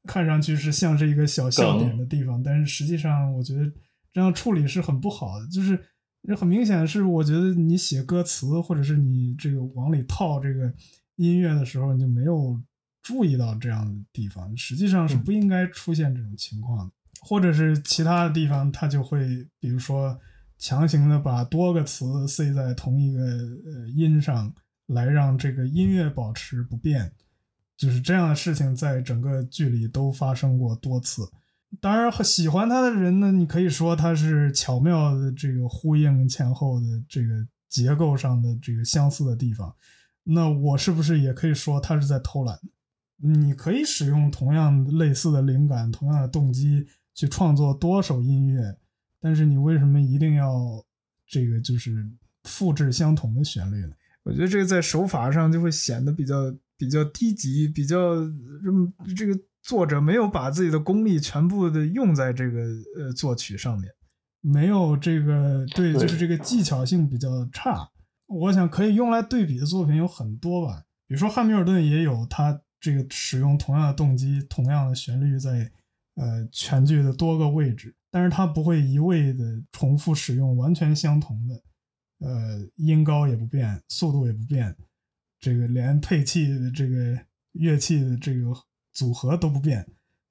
看上去是像是一个小笑点的地方，但是实际上我觉得这样处理是很不好的，就是很明显是我觉得你写歌词或者是你这个往里套这个。音乐的时候你就没有注意到这样的地方，实际上是不应该出现这种情况的，或者是其他的地方，它就会比如说强行的把多个词塞在同一个呃音上来让这个音乐保持不变，就是这样的事情在整个剧里都发生过多次。当然，喜欢他的人呢，你可以说他是巧妙的这个呼应前后的这个结构上的这个相似的地方。那我是不是也可以说他是在偷懒？你可以使用同样类似的灵感、同样的动机去创作多首音乐，但是你为什么一定要这个就是复制相同的旋律呢？我觉得这个在手法上就会显得比较比较低级，比较这么这个作者没有把自己的功力全部的用在这个呃作曲上面，没有这个对，就是这个技巧性比较差。我想可以用来对比的作品有很多吧，比如说汉密尔顿也有他这个使用同样的动机、同样的旋律在呃全剧的多个位置，但是他不会一味的重复使用完全相同的，呃音高也不变，速度也不变，这个连配器的这个乐器的这个组合都不变，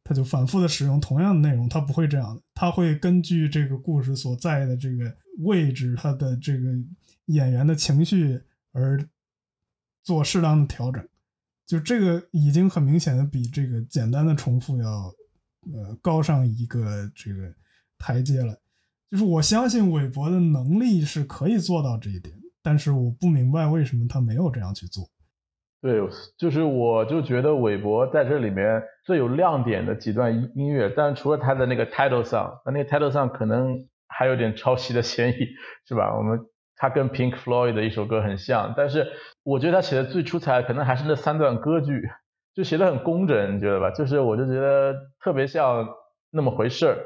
他就反复的使用同样的内容，他不会这样的，他会根据这个故事所在的这个位置，它的这个。演员的情绪而做适当的调整。就这个已经很明显的比这个简单的重复要呃高上一个这个台阶了。就是我相信韦伯的能力是可以做到这一点，但是我不明白为什么他没有这样去做。对，就是我就觉得韦伯在这里面最有亮点的几段音音乐，但除了他的那个 title song，那那个 title song 可能还有点抄袭的嫌疑，是吧？我们他跟 Pink Floyd 的一首歌很像，但是我觉得他写的最出彩可能还是那三段歌剧，就写的很工整，你觉得吧？就是我就觉得特别像那么回事儿。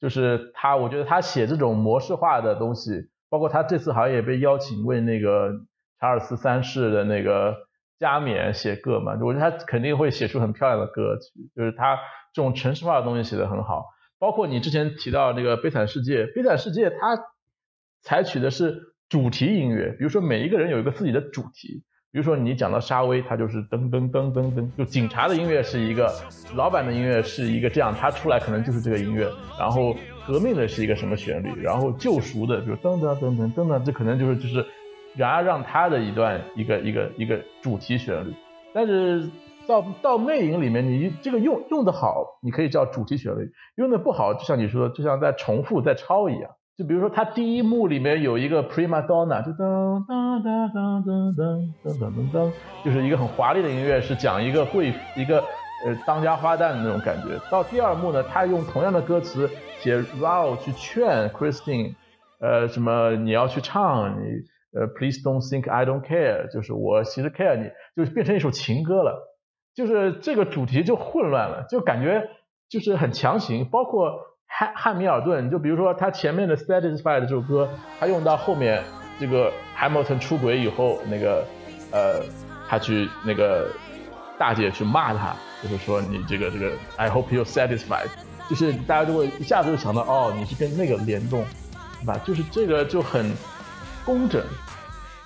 就是他，我觉得他写这种模式化的东西，包括他这次好像也被邀请为那个查尔斯三世的那个加冕写歌嘛，我觉得他肯定会写出很漂亮的歌曲。就是他这种城市化的东西写得很好，包括你之前提到那个《悲惨世界》，《悲惨世界》它采取的是主题音乐，比如说每一个人有一个自己的主题。比如说你讲到沙威，他就是噔噔噔噔噔，就警察的音乐是一个，老板的音乐是一个，这样他出来可能就是这个音乐。然后革命的是一个什么旋律，然后救赎的，比如噔噔噔噔噔噔，这可能就是就是然而让他的一段一个一个一个主题旋律。但是到到魅影里面，你这个用用的好，你可以叫主题旋律；用的不好，就像你说的，就像在重复在抄一样。比如说，他第一幕里面有一个 prima donna，就噔噔噔噔噔噔噔噔噔，就是一个很华丽的音乐，是讲一个贵一个呃当家花旦的那种感觉。到第二幕呢，他用同样的歌词写 Raul 去劝 Christine，呃什么你要去唱你呃 Please don't think I don't care，就是我其实 care 你，就是变成一首情歌了，就是这个主题就混乱了，就感觉就是很强行，包括。汉汉密尔顿，就比如说他前面的 Satisfied 这首歌，他用到后面这个 Hamilton 出轨以后，那个呃，他去那个大姐去骂他，就是说你这个这个 I hope you satisfied，就是大家就会一下子就想到哦，你是跟那个联动，对吧？就是这个就很工整，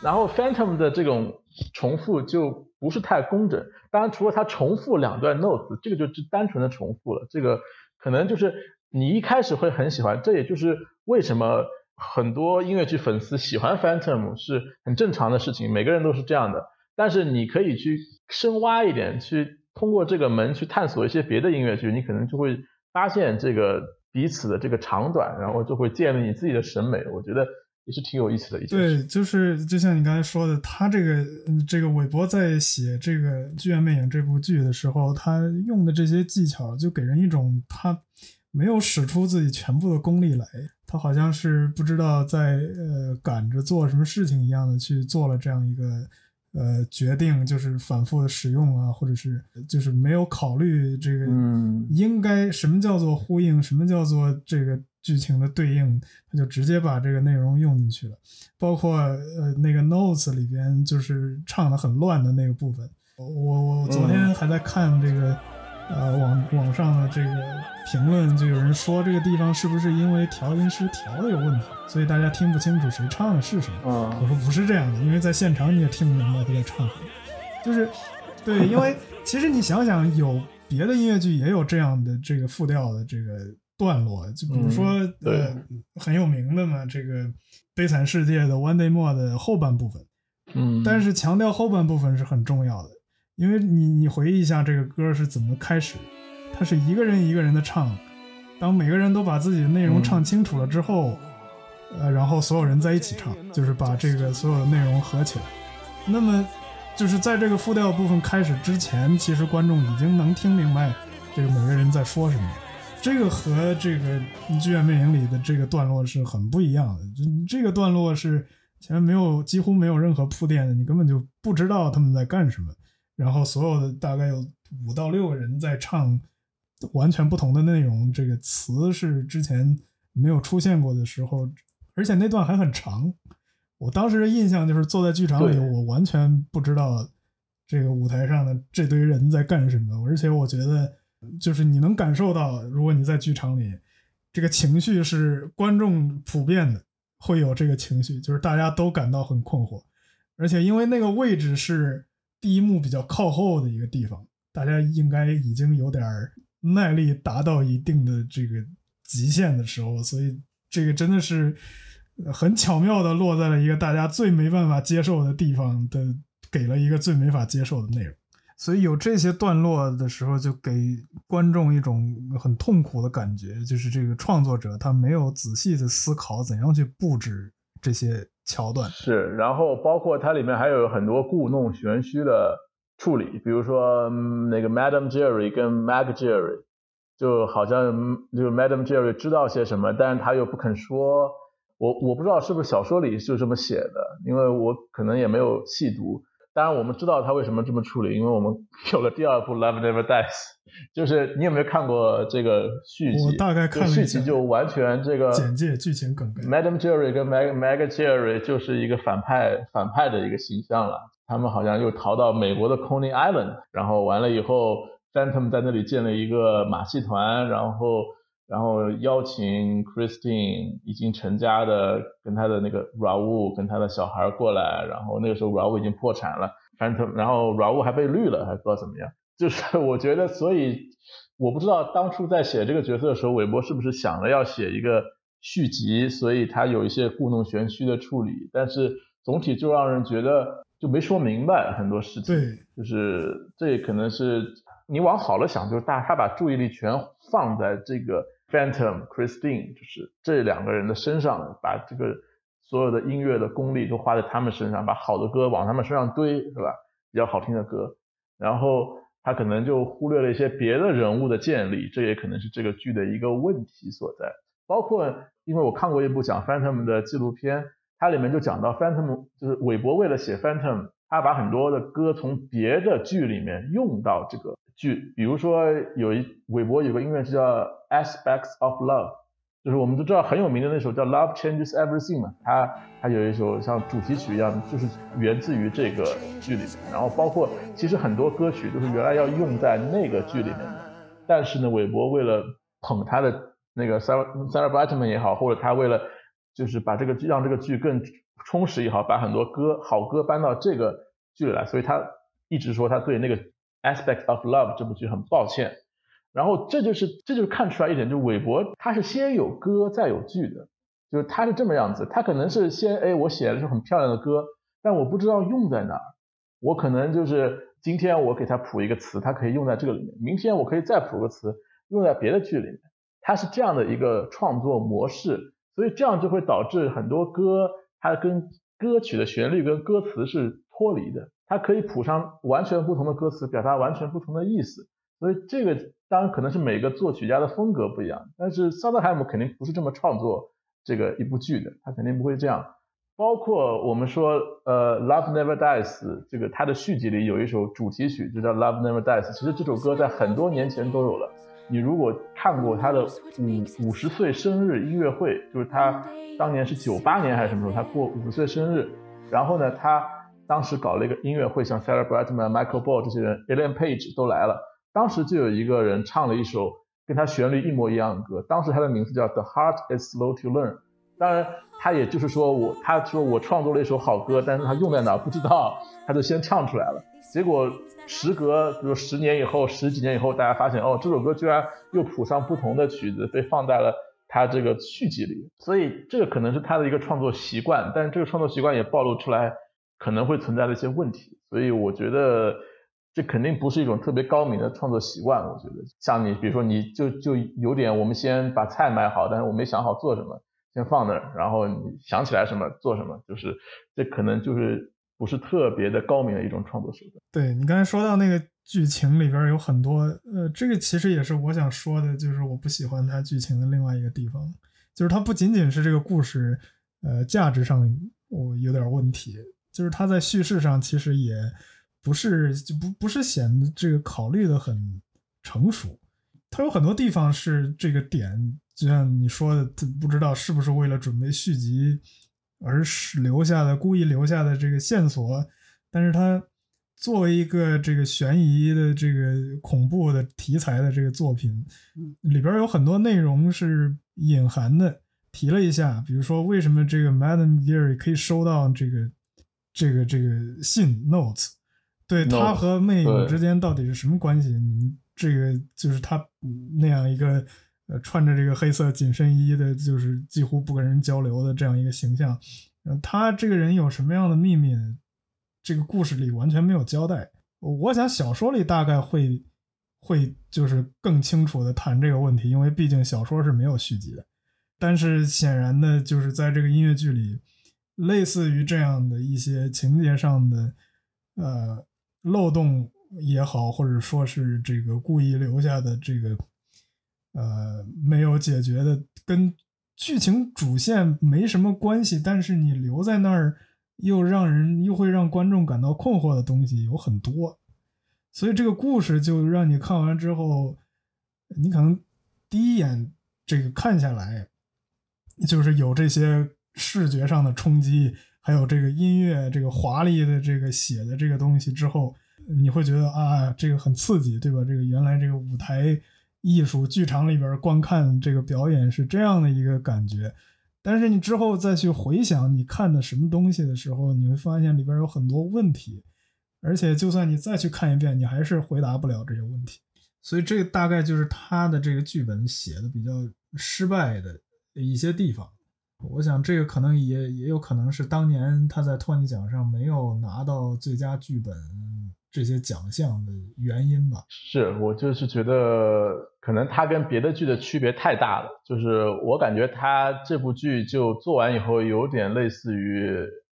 然后 Phantom 的这种重复就不是太工整，当然除了他重复两段 notes，这个就是单纯的重复了，这个可能就是。你一开始会很喜欢，这也就是为什么很多音乐剧粉丝喜欢 Phantom 是很正常的事情，每个人都是这样的。但是你可以去深挖一点，去通过这个门去探索一些别的音乐剧，你可能就会发现这个彼此的这个长短，然后就会建立你自己的审美。我觉得也是挺有意思的。一件对，就是就像你刚才说的，他这个这个韦伯在写这个《剧院魅影》这部剧的时候，他用的这些技巧，就给人一种他。没有使出自己全部的功力来，他好像是不知道在呃赶着做什么事情一样的去做了这样一个呃决定，就是反复的使用啊，或者是就是没有考虑这个应该什么叫做呼应，什么叫做这个剧情的对应，他就直接把这个内容用进去了。包括呃那个 notes 里边就是唱的很乱的那个部分，我我昨天还在看这个。呃，网网上的这个评论就有人说这个地方是不是因为调音师调的有问题，所以大家听不清楚谁唱的是什么？我说不是这样的，因为在现场你也听不明白他在唱什么。就是，对，因为其实你想想，有别的音乐剧也有这样的这个复调的这个段落，就比如说呃很有名的嘛，这个《悲惨世界》的 One Day More 的后半部分，嗯，但是强调后半部分是很重要的。因为你你回忆一下这个歌是怎么开始，它是一个人一个人的唱，当每个人都把自己的内容唱清楚了之后，呃，然后所有人在一起唱，就是把这个所有的内容合起来。那么，就是在这个复调部分开始之前，其实观众已经能听明白这个每个人在说什么。这个和这个《剧院魅影》里的这个段落是很不一样的。这个段落是前面没有几乎没有任何铺垫的，你根本就不知道他们在干什么。然后所有的大概有五到六个人在唱完全不同的内容，这个词是之前没有出现过的时候，而且那段还很长。我当时的印象就是坐在剧场里，我完全不知道这个舞台上的这堆人在干什么，而且我觉得就是你能感受到，如果你在剧场里，这个情绪是观众普遍的会有这个情绪，就是大家都感到很困惑，而且因为那个位置是。第一幕比较靠后的一个地方，大家应该已经有点耐力达到一定的这个极限的时候，所以这个真的是很巧妙的落在了一个大家最没办法接受的地方的，给了一个最没法接受的内容。所以有这些段落的时候，就给观众一种很痛苦的感觉，就是这个创作者他没有仔细的思考怎样去布置这些桥段。是，然后包括它里面还有很多故弄玄虚的处理，比如说那个 Madam Jerry 跟 Mag Jerry，就好像就 Madam Jerry 知道些什么，但是他又不肯说。我我不知道是不是小说里就这么写的，因为我可能也没有细读。当然，我们知道他为什么这么处理，因为我们有了第二部《Love Never Dies》，就是你有没有看过这个续集？我大概看了续集，就完全这个简介剧情梗概。Madam Jerry 跟 Mag Mag Jerry 就是一个反派反派的一个形象了。他们好像又逃到美国的 Coney Island，然后完了以后，Phantom 在那里建了一个马戏团，然后然后邀请 Christine 已经成家的跟他的那个 Raul 跟他的小孩过来，然后那个时候 Raul 已经破产了，Phantom 然后 Raul 还被绿了，还不知道怎么样。就是 我觉得，所以我不知道当初在写这个角色的时候，韦伯是不是想着要写一个续集，所以他有一些故弄玄虚的处理，但是总体就让人觉得。就没说明白很多事情，对，就是这可能是你往好了想，就是大他把注意力全放在这个 Phantom Christine，就是这两个人的身上，把这个所有的音乐的功力都花在他们身上，把好的歌往他们身上堆，是吧？比较好听的歌，然后他可能就忽略了一些别的人物的建立，这也可能是这个剧的一个问题所在。包括因为我看过一部讲 Phantom 的纪录片。它里面就讲到 Phantom，就是韦伯为了写 Phantom，他把很多的歌从别的剧里面用到这个剧，比如说有一韦伯有个音乐剧叫 Aspects of Love，就是我们都知道很有名的那首叫 Love Changes Everything 嘛，它它有一首像主题曲一样，就是源自于这个剧里面，然后包括其实很多歌曲都是原来要用在那个剧里面的，但是呢，韦伯为了捧他的那个 Sarah Sarah Brightman 也好，或者他为了就是把这个让这个剧更充实也好，把很多歌好歌搬到这个剧里来，所以他一直说他对那个 Aspect of Love 这部剧很抱歉。然后这就是这就是看出来一点，就韦伯他是先有歌再有剧的，就是他是这么样子，他可能是先哎我写了首很漂亮的歌，但我不知道用在哪儿，我可能就是今天我给他谱一个词，他可以用在这个里面，明天我可以再谱个词用在别的剧里面，他是这样的一个创作模式。所以这样就会导致很多歌，它跟歌曲的旋律跟歌词是脱离的，它可以谱上完全不同的歌词，表达完全不同的意思。所以这个当然可能是每个作曲家的风格不一样，但是萨德海姆肯定不是这么创作这个一部剧的，他肯定不会这样。包括我们说，呃，《Love Never Dies》这个它的续集里有一首主题曲，就叫《Love Never Dies》，其实这首歌在很多年前都有了。你如果看过他的五五十岁生日音乐会，就是他当年是九八年还是什么时候，他过五十岁生日，然后呢，他当时搞了一个音乐会，像 Sarah Brightman、Michael Ball 这些人，Ellen Page 都来了。当时就有一个人唱了一首跟他旋律一模一样的歌，当时他的名字叫 The Heart Is Slow to Learn。当然，他也就是说我他说我创作了一首好歌，但是他用在哪不知道，他就先唱出来了，结果。时隔比如十年以后，十几年以后，大家发现哦，这首歌居然又谱上不同的曲子，被放在了他这个续集里。所以这个可能是他的一个创作习惯，但是这个创作习惯也暴露出来可能会存在的一些问题。所以我觉得这肯定不是一种特别高明的创作习惯。我觉得像你，比如说你就就有点，我们先把菜买好，但是我没想好做什么，先放那儿，然后你想起来什么做什么，就是这可能就是。不是特别的高明的一种创作手段。对你刚才说到那个剧情里边有很多，呃，这个其实也是我想说的，就是我不喜欢它剧情的另外一个地方，就是它不仅仅是这个故事，呃，价值上我有点问题，就是他在叙事上其实也不是就不不是显得这个考虑的很成熟，它有很多地方是这个点，就像你说的，不知道是不是为了准备续集。而是留下的故意留下的这个线索，但是它作为一个这个悬疑的这个恐怖的题材的这个作品，里边有很多内容是隐含的，提了一下，比如说为什么这个 Madam Geary 可以收到这个这个这个信 notes，对他和魅影之间到底是什么关系？你这个就是他那样一个呃，穿着这个黑色紧身衣的，就是几乎不跟人交流的这样一个形象。嗯，他这个人有什么样的秘密？这个故事里完全没有交代。我想小说里大概会会就是更清楚的谈这个问题，因为毕竟小说是没有续集的。但是显然的，就是在这个音乐剧里，类似于这样的一些情节上的呃漏洞也好，或者说是这个故意留下的这个呃没有解决的，跟剧情主线没什么关系，但是你留在那儿。又让人又会让观众感到困惑的东西有很多，所以这个故事就让你看完之后，你可能第一眼这个看下来，就是有这些视觉上的冲击，还有这个音乐这个华丽的这个写的这个东西之后，你会觉得啊，这个很刺激，对吧？这个原来这个舞台艺术剧场里边观看这个表演是这样的一个感觉。但是你之后再去回想你看的什么东西的时候，你会发现里边有很多问题，而且就算你再去看一遍，你还是回答不了这些问题。所以这大概就是他的这个剧本写的比较失败的一些地方。我想这个可能也也有可能是当年他在托尼奖上没有拿到最佳剧本。这些奖项的原因吧，是我就是觉得可能他跟别的剧的区别太大了，就是我感觉他这部剧就做完以后有点类似于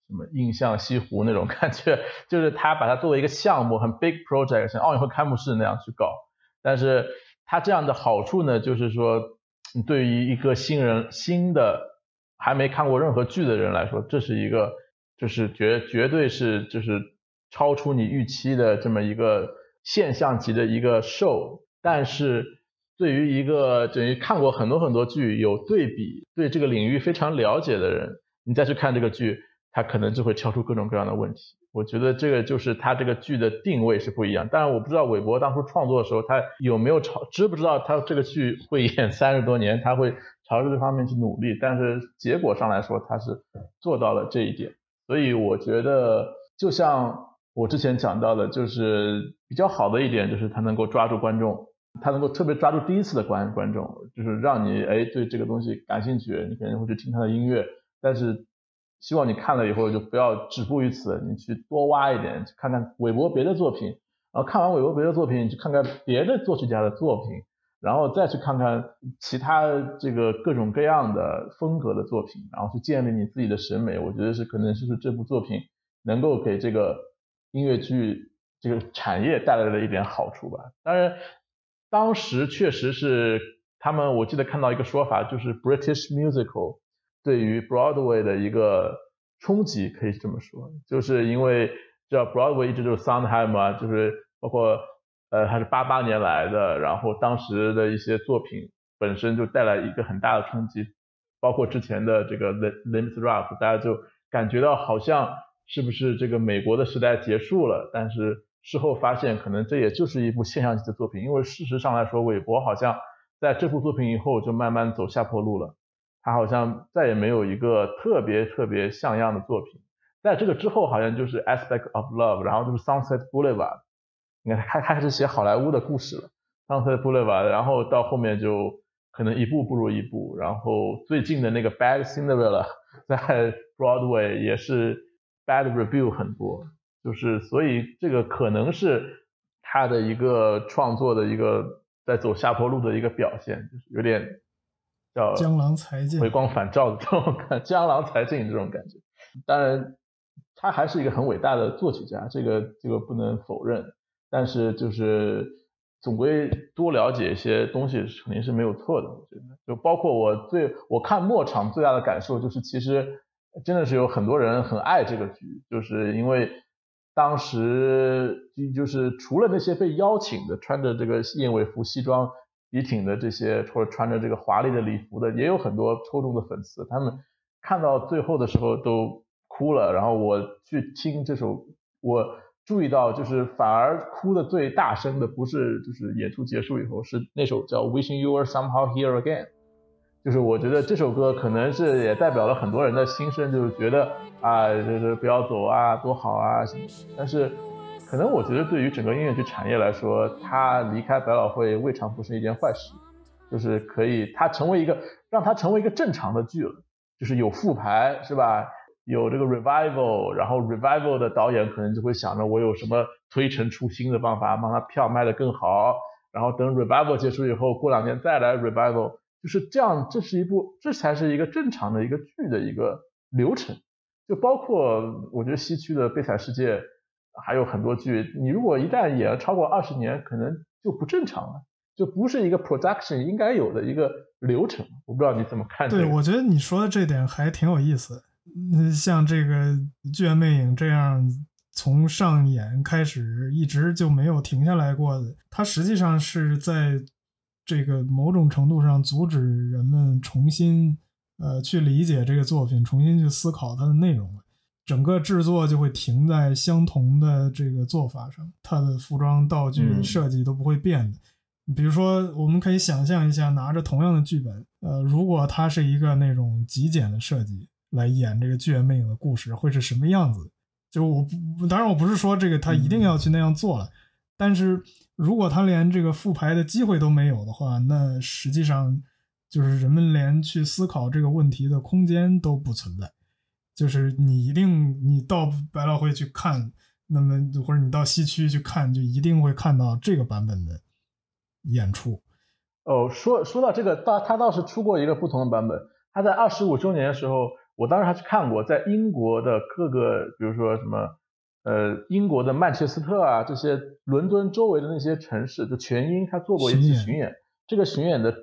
什么印象西湖那种 感觉，就是他把它作为一个项目，很 big project，像奥运会开幕式那样去搞，但是它这样的好处呢，就是说对于一个新人新的还没看过任何剧的人来说，这是一个就是绝绝对是就是。超出你预期的这么一个现象级的一个 show，但是对于一个等于看过很多很多剧、有对比、对这个领域非常了解的人，你再去看这个剧，他可能就会挑出各种各样的问题。我觉得这个就是他这个剧的定位是不一样。当然，我不知道韦伯当初创作的时候，他有没有超知不知道他这个剧会演三十多年，他会朝着这方面去努力。但是结果上来说，他是做到了这一点。所以我觉得，就像。我之前讲到的，就是比较好的一点，就是他能够抓住观众，他能够特别抓住第一次的观观众，就是让你哎对这个东西感兴趣，你肯定会去听他的音乐。但是希望你看了以后就不要止步于此，你去多挖一点，去看看韦伯别的作品，然后看完韦伯别的作品，你去看看别的作曲家的作品，然后再去看看其他这个各种各样的风格的作品，然后去建立你自己的审美。我觉得是可能就是这部作品能够给这个。音乐剧这个产业带来了一点好处吧。当然，当时确实是他们，我记得看到一个说法，就是 British musical 对于 Broadway 的一个冲击，可以这么说，就是因为叫 Broadway 一直就是 Sondheim 嘛，就是包括呃他是八八年来的，然后当时的一些作品本身就带来一个很大的冲击，包括之前的这个 The Limits Rap 大家就感觉到好像。是不是这个美国的时代结束了？但是事后发现，可能这也就是一部现象级的作品。因为事实上来说，韦伯好像在这部作品以后就慢慢走下坡路了。他好像再也没有一个特别特别像样的作品。在这个之后，好像就是《Aspect of Love》，然后就是《Sunset Boulevard》。你看，他开始写好莱坞的故事了，《Sunset Boulevard》，然后到后面就可能一步不如一步。然后最近的那个《Bad Cinderella 》在 Broadway 也是。Bad review 很多，就是所以这个可能是他的一个创作的一个在走下坡路的一个表现，就是有点叫江郎才尽、回光返照的这种感，江郎才尽这种感觉。当然，他还是一个很伟大的作曲家，这个这个不能否认。但是就是总归多了解一些东西肯定是没有错的，我觉得。就包括我最我看末场最大的感受就是其实。真的是有很多人很爱这个剧，就是因为当时就是除了那些被邀请的穿着这个燕尾服西装笔挺的这些，或者穿着这个华丽的礼服的，也有很多抽中的粉丝，他们看到最后的时候都哭了。然后我去听这首，我注意到就是反而哭的最大声的不是就是演出结束以后，是那首叫 Wishing You Were Somehow Here Again。就是我觉得这首歌可能是也代表了很多人的心声，就是觉得啊，就是不要走啊，多好啊什么。但是，可能我觉得对于整个音乐剧产业来说，他离开百老汇未尝不是一件坏事。就是可以它成为一个让它成为一个正常的剧了，就是有复排是吧？有这个 revival，然后 revival 的导演可能就会想着我有什么推陈出新的办法，让他票卖得更好，然后等 revival 结束以后，过两年再来 revival，就是这样，这是一部这才是一个正常的一个剧的一个流程，就包括我觉得西区的悲惨世界还有很多剧，你如果一旦演超过二十年，可能就不正常了，就不是一个 production 应该有的一个流程，我不知道你怎么看？对，我觉得你说的这点还挺有意思。嗯，像这个《剧院魅影》这样从上演开始一直就没有停下来过的，它实际上是在这个某种程度上阻止人们重新呃去理解这个作品，重新去思考它的内容整个制作就会停在相同的这个做法上，它的服装、道具设计都不会变的。比如说，我们可以想象一下，拿着同样的剧本，呃，如果它是一个那种极简的设计。来演这个《剧院魅影》的故事会是什么样子？就我不，当然我不是说这个他一定要去那样做了，但是如果他连这个复牌的机会都没有的话，那实际上就是人们连去思考这个问题的空间都不存在。就是你一定你到百老汇去看，那么或者你到西区去看，就一定会看到这个版本的演出。哦，说说到这个，倒他倒是出过一个不同的版本，他在二十五周年的时候。我当时还去看过，在英国的各个，比如说什么，呃，英国的曼彻斯特啊，这些伦敦周围的那些城市，就全英他做过一次巡演。这个巡演的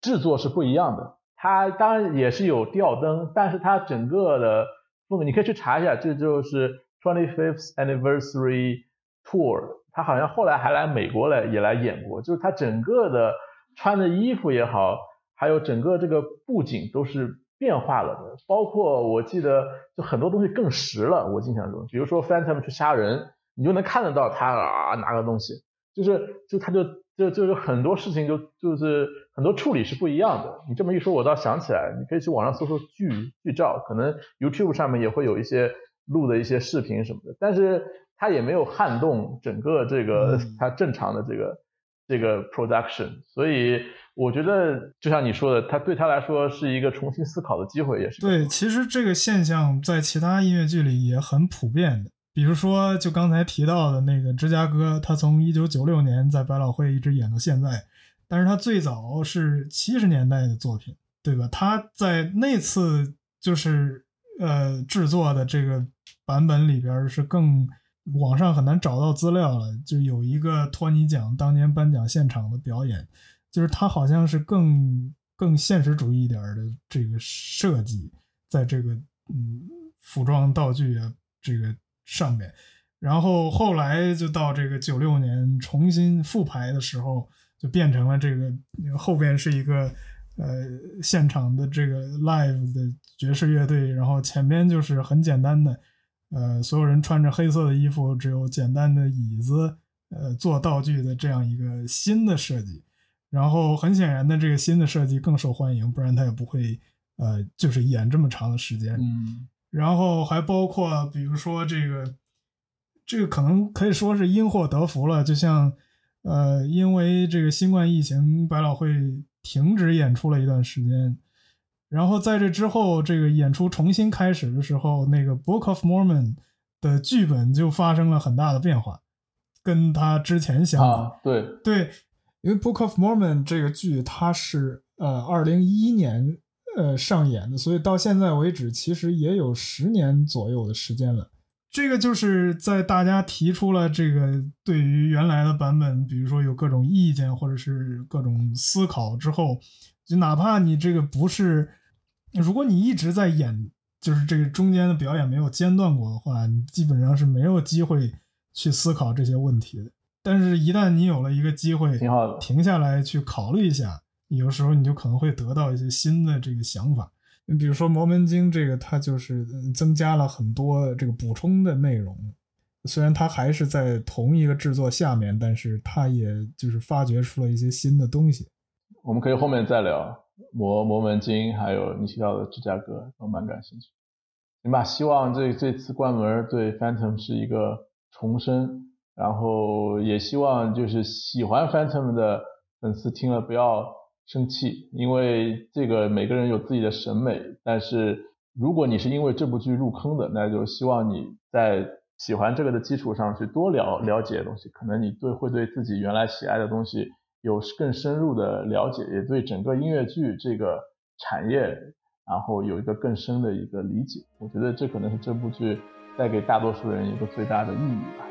制作是不一样的，它当然也是有吊灯，但是它整个的风格你可以去查一下，这就是 Twenty Fifth Anniversary Tour，他好像后来还来美国来也来演过，就是他整个的穿的衣服也好，还有整个这个布景都是。变化了的，包括我记得就很多东西更实了。我印象中，比如说 Phantom 去杀人，你就能看得到他啊拿个东西，就是就他就就就是很多事情就就是很多处理是不一样的。你这么一说，我倒想起来，你可以去网上搜搜剧剧照，可能 YouTube 上面也会有一些录的一些视频什么的，但是它也没有撼动整个这个它正常的这个这个 production，所以。我觉得就像你说的，他对他来说是一个重新思考的机会，也是。对，其实这个现象在其他音乐剧里也很普遍的。比如说，就刚才提到的那个芝加哥，他从一九九六年在百老汇一直演到现在，但是他最早是七十年代的作品，对吧？他在那次就是呃制作的这个版本里边是更网上很难找到资料了，就有一个托尼奖当年颁奖现场的表演。就是它好像是更更现实主义一点的这个设计，在这个嗯服装道具啊这个上面，然后后来就到这个九六年重新复排的时候，就变成了这个后边是一个呃现场的这个 live 的爵士乐队，然后前边就是很简单的呃所有人穿着黑色的衣服，只有简单的椅子呃做道具的这样一个新的设计。然后很显然的，这个新的设计更受欢迎，不然他也不会，呃，就是演这么长的时间。嗯，然后还包括，比如说这个，这个可能可以说是因祸得福了。就像，呃，因为这个新冠疫情，百老汇停止演出了一段时间，然后在这之后，这个演出重新开始的时候，那个《Book of Mormon》的剧本就发生了很大的变化，跟他之前相比，对对。因为《Book of Mormon》这个剧，它是呃二零一一年呃上演的，所以到现在为止，其实也有十年左右的时间了。这个就是在大家提出了这个对于原来的版本，比如说有各种意见或者是各种思考之后，就哪怕你这个不是，如果你一直在演，就是这个中间的表演没有间断过的话，你基本上是没有机会去思考这些问题的。但是，一旦你有了一个机会，停下来去考虑一下，有时候你就可能会得到一些新的这个想法。你比如说《摩门经》这个，它就是增加了很多这个补充的内容。虽然它还是在同一个制作下面，但是它也就是发掘出了一些新的东西。我们可以后面再聊《摩摩门经》，还有你提到的芝加哥，都蛮感兴趣。行吧，希望这这次关门对 Phantom 是一个重生。然后也希望就是喜欢 Phantom 的粉丝听了不要生气，因为这个每个人有自己的审美，但是如果你是因为这部剧入坑的，那就希望你在喜欢这个的基础上去多了了解东西，可能你对会对自己原来喜爱的东西有更深入的了解，也对整个音乐剧这个产业，然后有一个更深的一个理解。我觉得这可能是这部剧带给大多数人一个最大的意义吧。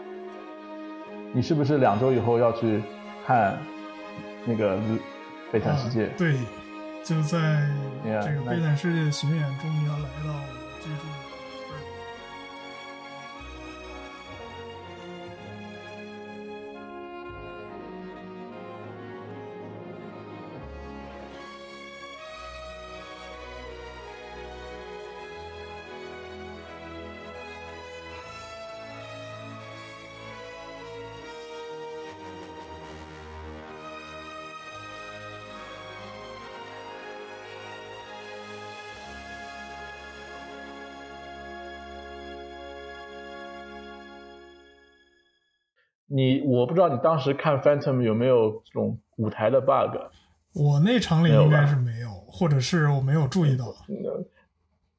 你是不是两周以后要去看那个《悲惨世界》？对，就在这个《悲惨世界》巡演终于要来到。你我不知道你当时看 Phantom 有没有这种舞台的 bug？我那场里应该是没有，或者是我没有注意到。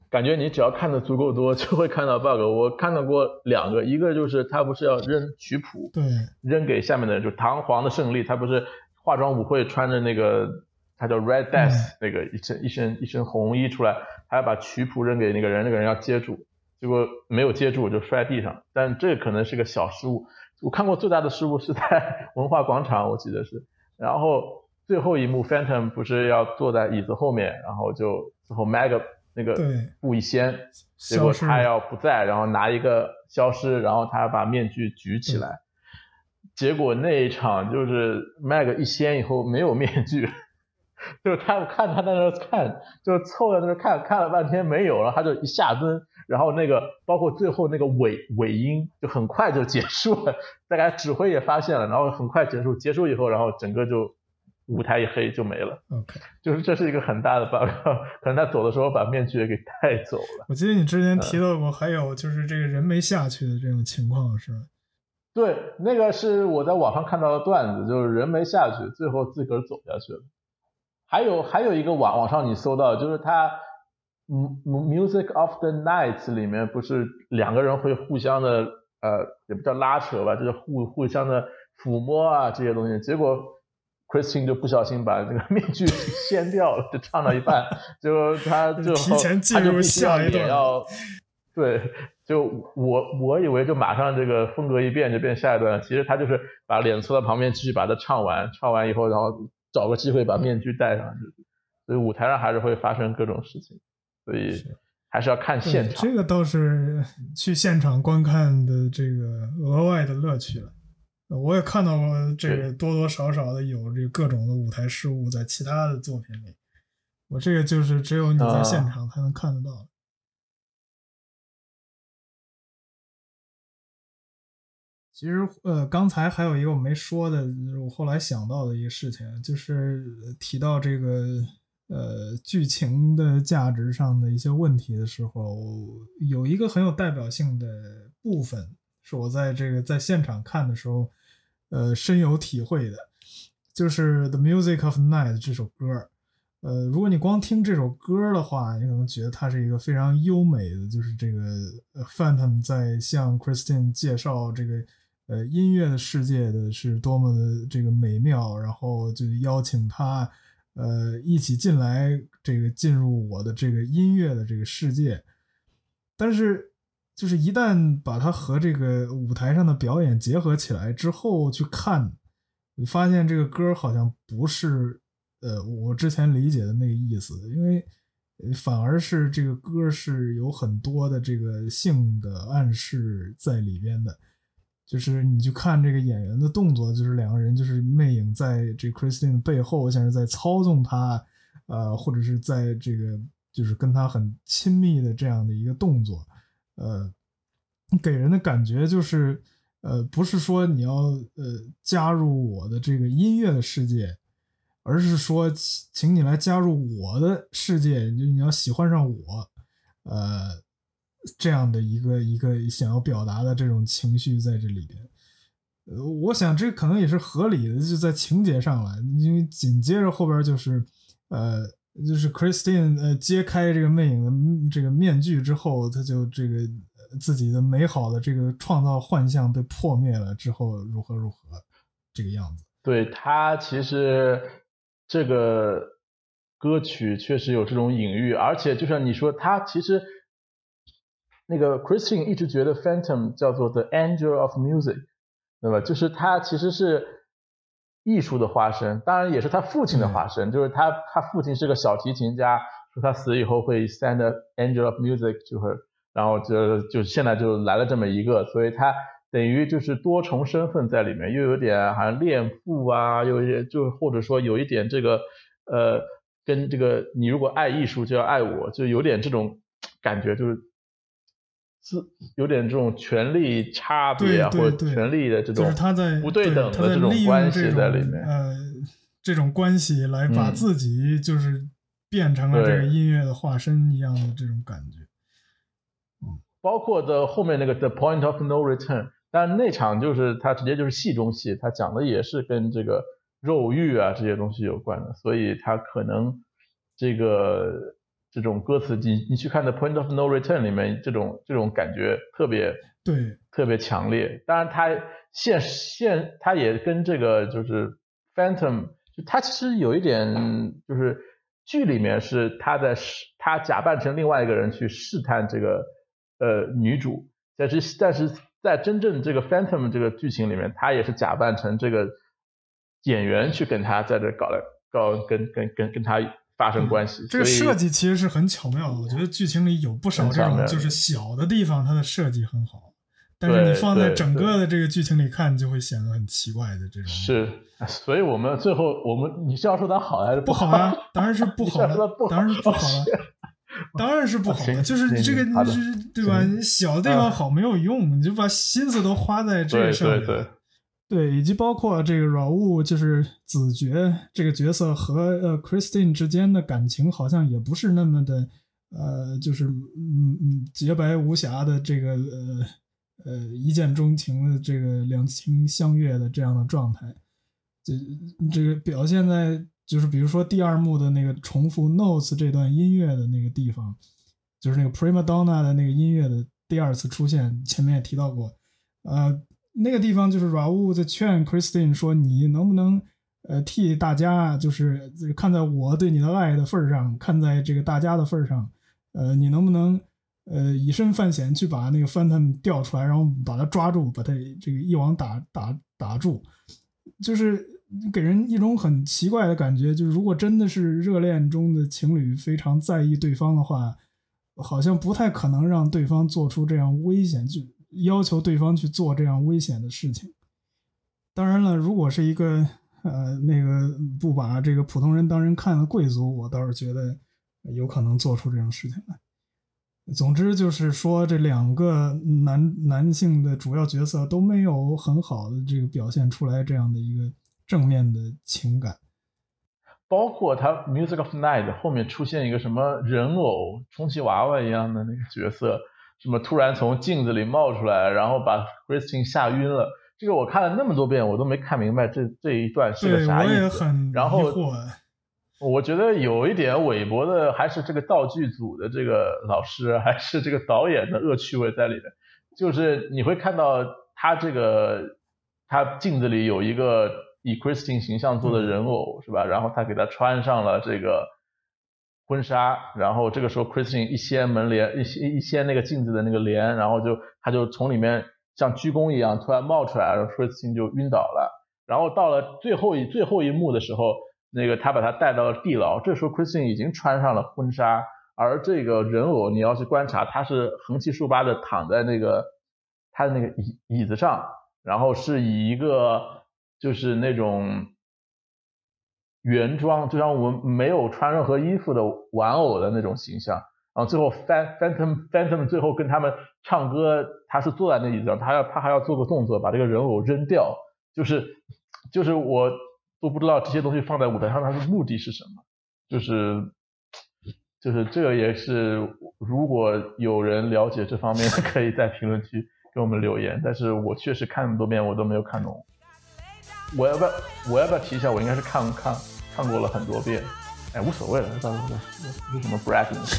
感觉你只要看的足够多，就会看到 bug。我看到过两个，一个就是他不是要扔曲谱，对，扔给下面的人，就堂皇的胜利。他不是化妆舞会穿着那个，他叫 Red Death 那个一身一身一身红衣出来，他要把曲谱扔给那个人，那个人要接住，结果没有接住就摔地上。但这可能是个小失误。我看过最大的失误是在 文化广场，我记得是，然后最后一幕，Phantom 不是要坐在椅子后面，然后就最后 Mag 那个布一掀，结果他要不在，然后拿一个消失，然后他把面具举起来，结果那一场就是 Mag 一掀以后没有面具。就是他看他在那看，就凑在那看看了半天没有，然后他就一下蹲，然后那个包括最后那个尾尾音就很快就结束了，大概指挥也发现了，然后很快结束，结束以后，然后整个就舞台一黑就没了。OK，就是这是一个很大的 bug，可能他走的时候把面具也给带走了。我记得你之前提到过，还有就是这个人没下去的这种情况是吧？对，那个是我在网上看到的段子，就是人没下去，最后自个儿走下去了。还有还有一个网网上你搜到，就是他嗯 Music of the Night 里面不是两个人会互相的呃也不叫拉扯吧，就是互互相的抚摸啊这些东西，结果 Christine 就不小心把那个面具掀掉了，就唱到一半，就他就提前进入下一段要对，就我我以为就马上这个风格一变就变下一段，其实他就是把脸凑到旁边继续把它唱完，唱完以后然后。找个机会把面具戴上去，所以舞台上还是会发生各种事情，所以还是要看现场。这个倒是去现场观看的这个额外的乐趣了。我也看到过这个多多少少的有这各种的舞台事物在其他的作品里，我这个就是只有你在现场才能看得到。其实，呃，刚才还有一个我没说的，我后来想到的一个事情，就是提到这个呃剧情的价值上的一些问题的时候，有一个很有代表性的部分，是我在这个在现场看的时候，呃，深有体会的，就是《The Music of Night》这首歌。呃，如果你光听这首歌的话，你可能觉得它是一个非常优美的，就是这个 Phantom 在向 Christine 介绍这个。呃，音乐的世界的是多么的这个美妙，然后就邀请他，呃，一起进来，这个进入我的这个音乐的这个世界。但是，就是一旦把它和这个舞台上的表演结合起来之后去看，你发现这个歌好像不是，呃，我之前理解的那个意思，因为反而是这个歌是有很多的这个性的暗示在里边的。就是你去看这个演员的动作，就是两个人就是魅影在这 Christine 的背后，像是在操纵他，呃，或者是在这个就是跟他很亲密的这样的一个动作，呃，给人的感觉就是，呃，不是说你要呃加入我的这个音乐的世界，而是说请你来加入我的世界，就你要喜欢上我，呃。这样的一个一个想要表达的这种情绪在这里边，呃，我想这可能也是合理的，就在情节上来，因为紧接着后边就是呃，就是 Christine 呃揭开这个魅影的这个面具之后，他就这个自己的美好的这个创造幻象被破灭了之后，如何如何这个样子。对他其实这个歌曲确实有这种隐喻，而且就像你说，他其实那个 Christine 一直觉得 Phantom 叫做 The Angel of Music。那么就是他其实是艺术的化身，当然也是他父亲的化身。就是他他父亲是个小提琴家，说他死以后会 send angel of music，就是然后就就现在就来了这么一个，所以他等于就是多重身份在里面，又有点好像恋父啊，又就或者说有一点这个呃跟这个你如果爱艺术就要爱我，就有点这种感觉，就是。是有点这种权力差别啊，或者权力的这种就是他在不对等的这种关系在里面。呃，这种关系来把自己就是变成了这个音乐的化身一样的这种感觉。嗯，包括的后面那个 The Point of No Return，但那场就是他直接就是戏中戏，他讲的也是跟这个肉欲啊这些东西有关的，所以他可能这个。这种歌词，你你去看《The Point of No Return》里面，这种这种感觉特别对，特别强烈。当然，它现现它也跟这个就是《Phantom》，就它其实有一点，就是剧里面是他在试，他假扮成另外一个人去试探这个呃女主，但是但是在真正这个《Phantom》这个剧情里面，他也是假扮成这个演员去跟他在这搞了搞跟跟跟跟他。发生关系，这个设计其实是很巧妙的。我觉得剧情里有不少这种就是小的地方，它的设计很好。但是你放在整个的这个剧情里看，就会显得很奇怪的这种。是，所以我们最后我们你是要说它好还是不好啊？当然是不好了，当然是不好了，当然是不好了。就是这个，是对吧？小的地方好没有用，你就把心思都花在这个上面。对，对以及包括这个软物，就是子爵这个角色和呃 Christine 之间的感情，好像也不是那么的，呃，就是嗯嗯洁白无瑕的这个呃呃一见钟情的这个两情相悦的这样的状态。这这个表现在就是比如说第二幕的那个重复 notes 这段音乐的那个地方，就是那个 prima donna 的那个音乐的第二次出现，前面也提到过，呃。那个地方就是 Rau 在劝 Christine 说：“你能不能，呃，替大家，就是看在我对你的爱的份上，看在这个大家的份上，呃，你能不能，呃，以身犯险去把那个 Phantom 调出来，然后把他抓住，把他这个一网打打打住，就是给人一种很奇怪的感觉。就是如果真的是热恋中的情侣非常在意对方的话，好像不太可能让对方做出这样危险就。”要求对方去做这样危险的事情。当然了，如果是一个呃那个不把这个普通人当人看的贵族，我倒是觉得有可能做出这种事情来。总之就是说，这两个男男性的主要角色都没有很好的这个表现出来这样的一个正面的情感。包括他《Music of Night》后面出现一个什么人偶充气娃娃一样的那个角色。什么突然从镜子里冒出来，然后把 Christine 吓晕了？这个我看了那么多遍，我都没看明白这这一段是个啥意思。然后我觉得有一点韦伯的，还是这个道具组的这个老师，还是这个导演的恶趣味在里面。就是你会看到他这个他镜子里有一个以 Christine 形象做的人偶，是吧？然后他给他穿上了这个。婚纱，然后这个时候 Christine 一掀门帘，一掀一掀那个镜子的那个帘，然后就他就从里面像鞠躬一样突然冒出来，然后 Christine 就晕倒了。然后到了最后一最后一幕的时候，那个他把他带到了地牢，这时候 Christine 已经穿上了婚纱，而这个人偶你要去观察，他是横七竖八的躺在那个他的那个椅椅子上，然后是以一个就是那种。原装就像我们没有穿任何衣服的玩偶的那种形象，然后最后 Phantom Phantom 最后跟他们唱歌，他是坐在那椅子上，他要他还要做个动作，把这个人偶扔掉，就是就是我都不知道这些东西放在舞台上它的目的是什么，就是就是这个也是如果有人了解这方面，可以在评论区。给我们留言，但是我确实看那么多遍我都没有看懂。我要不要我要不要提一下？我应该是看看看过了很多遍。哎，无所谓了，到时候是什么 bragging。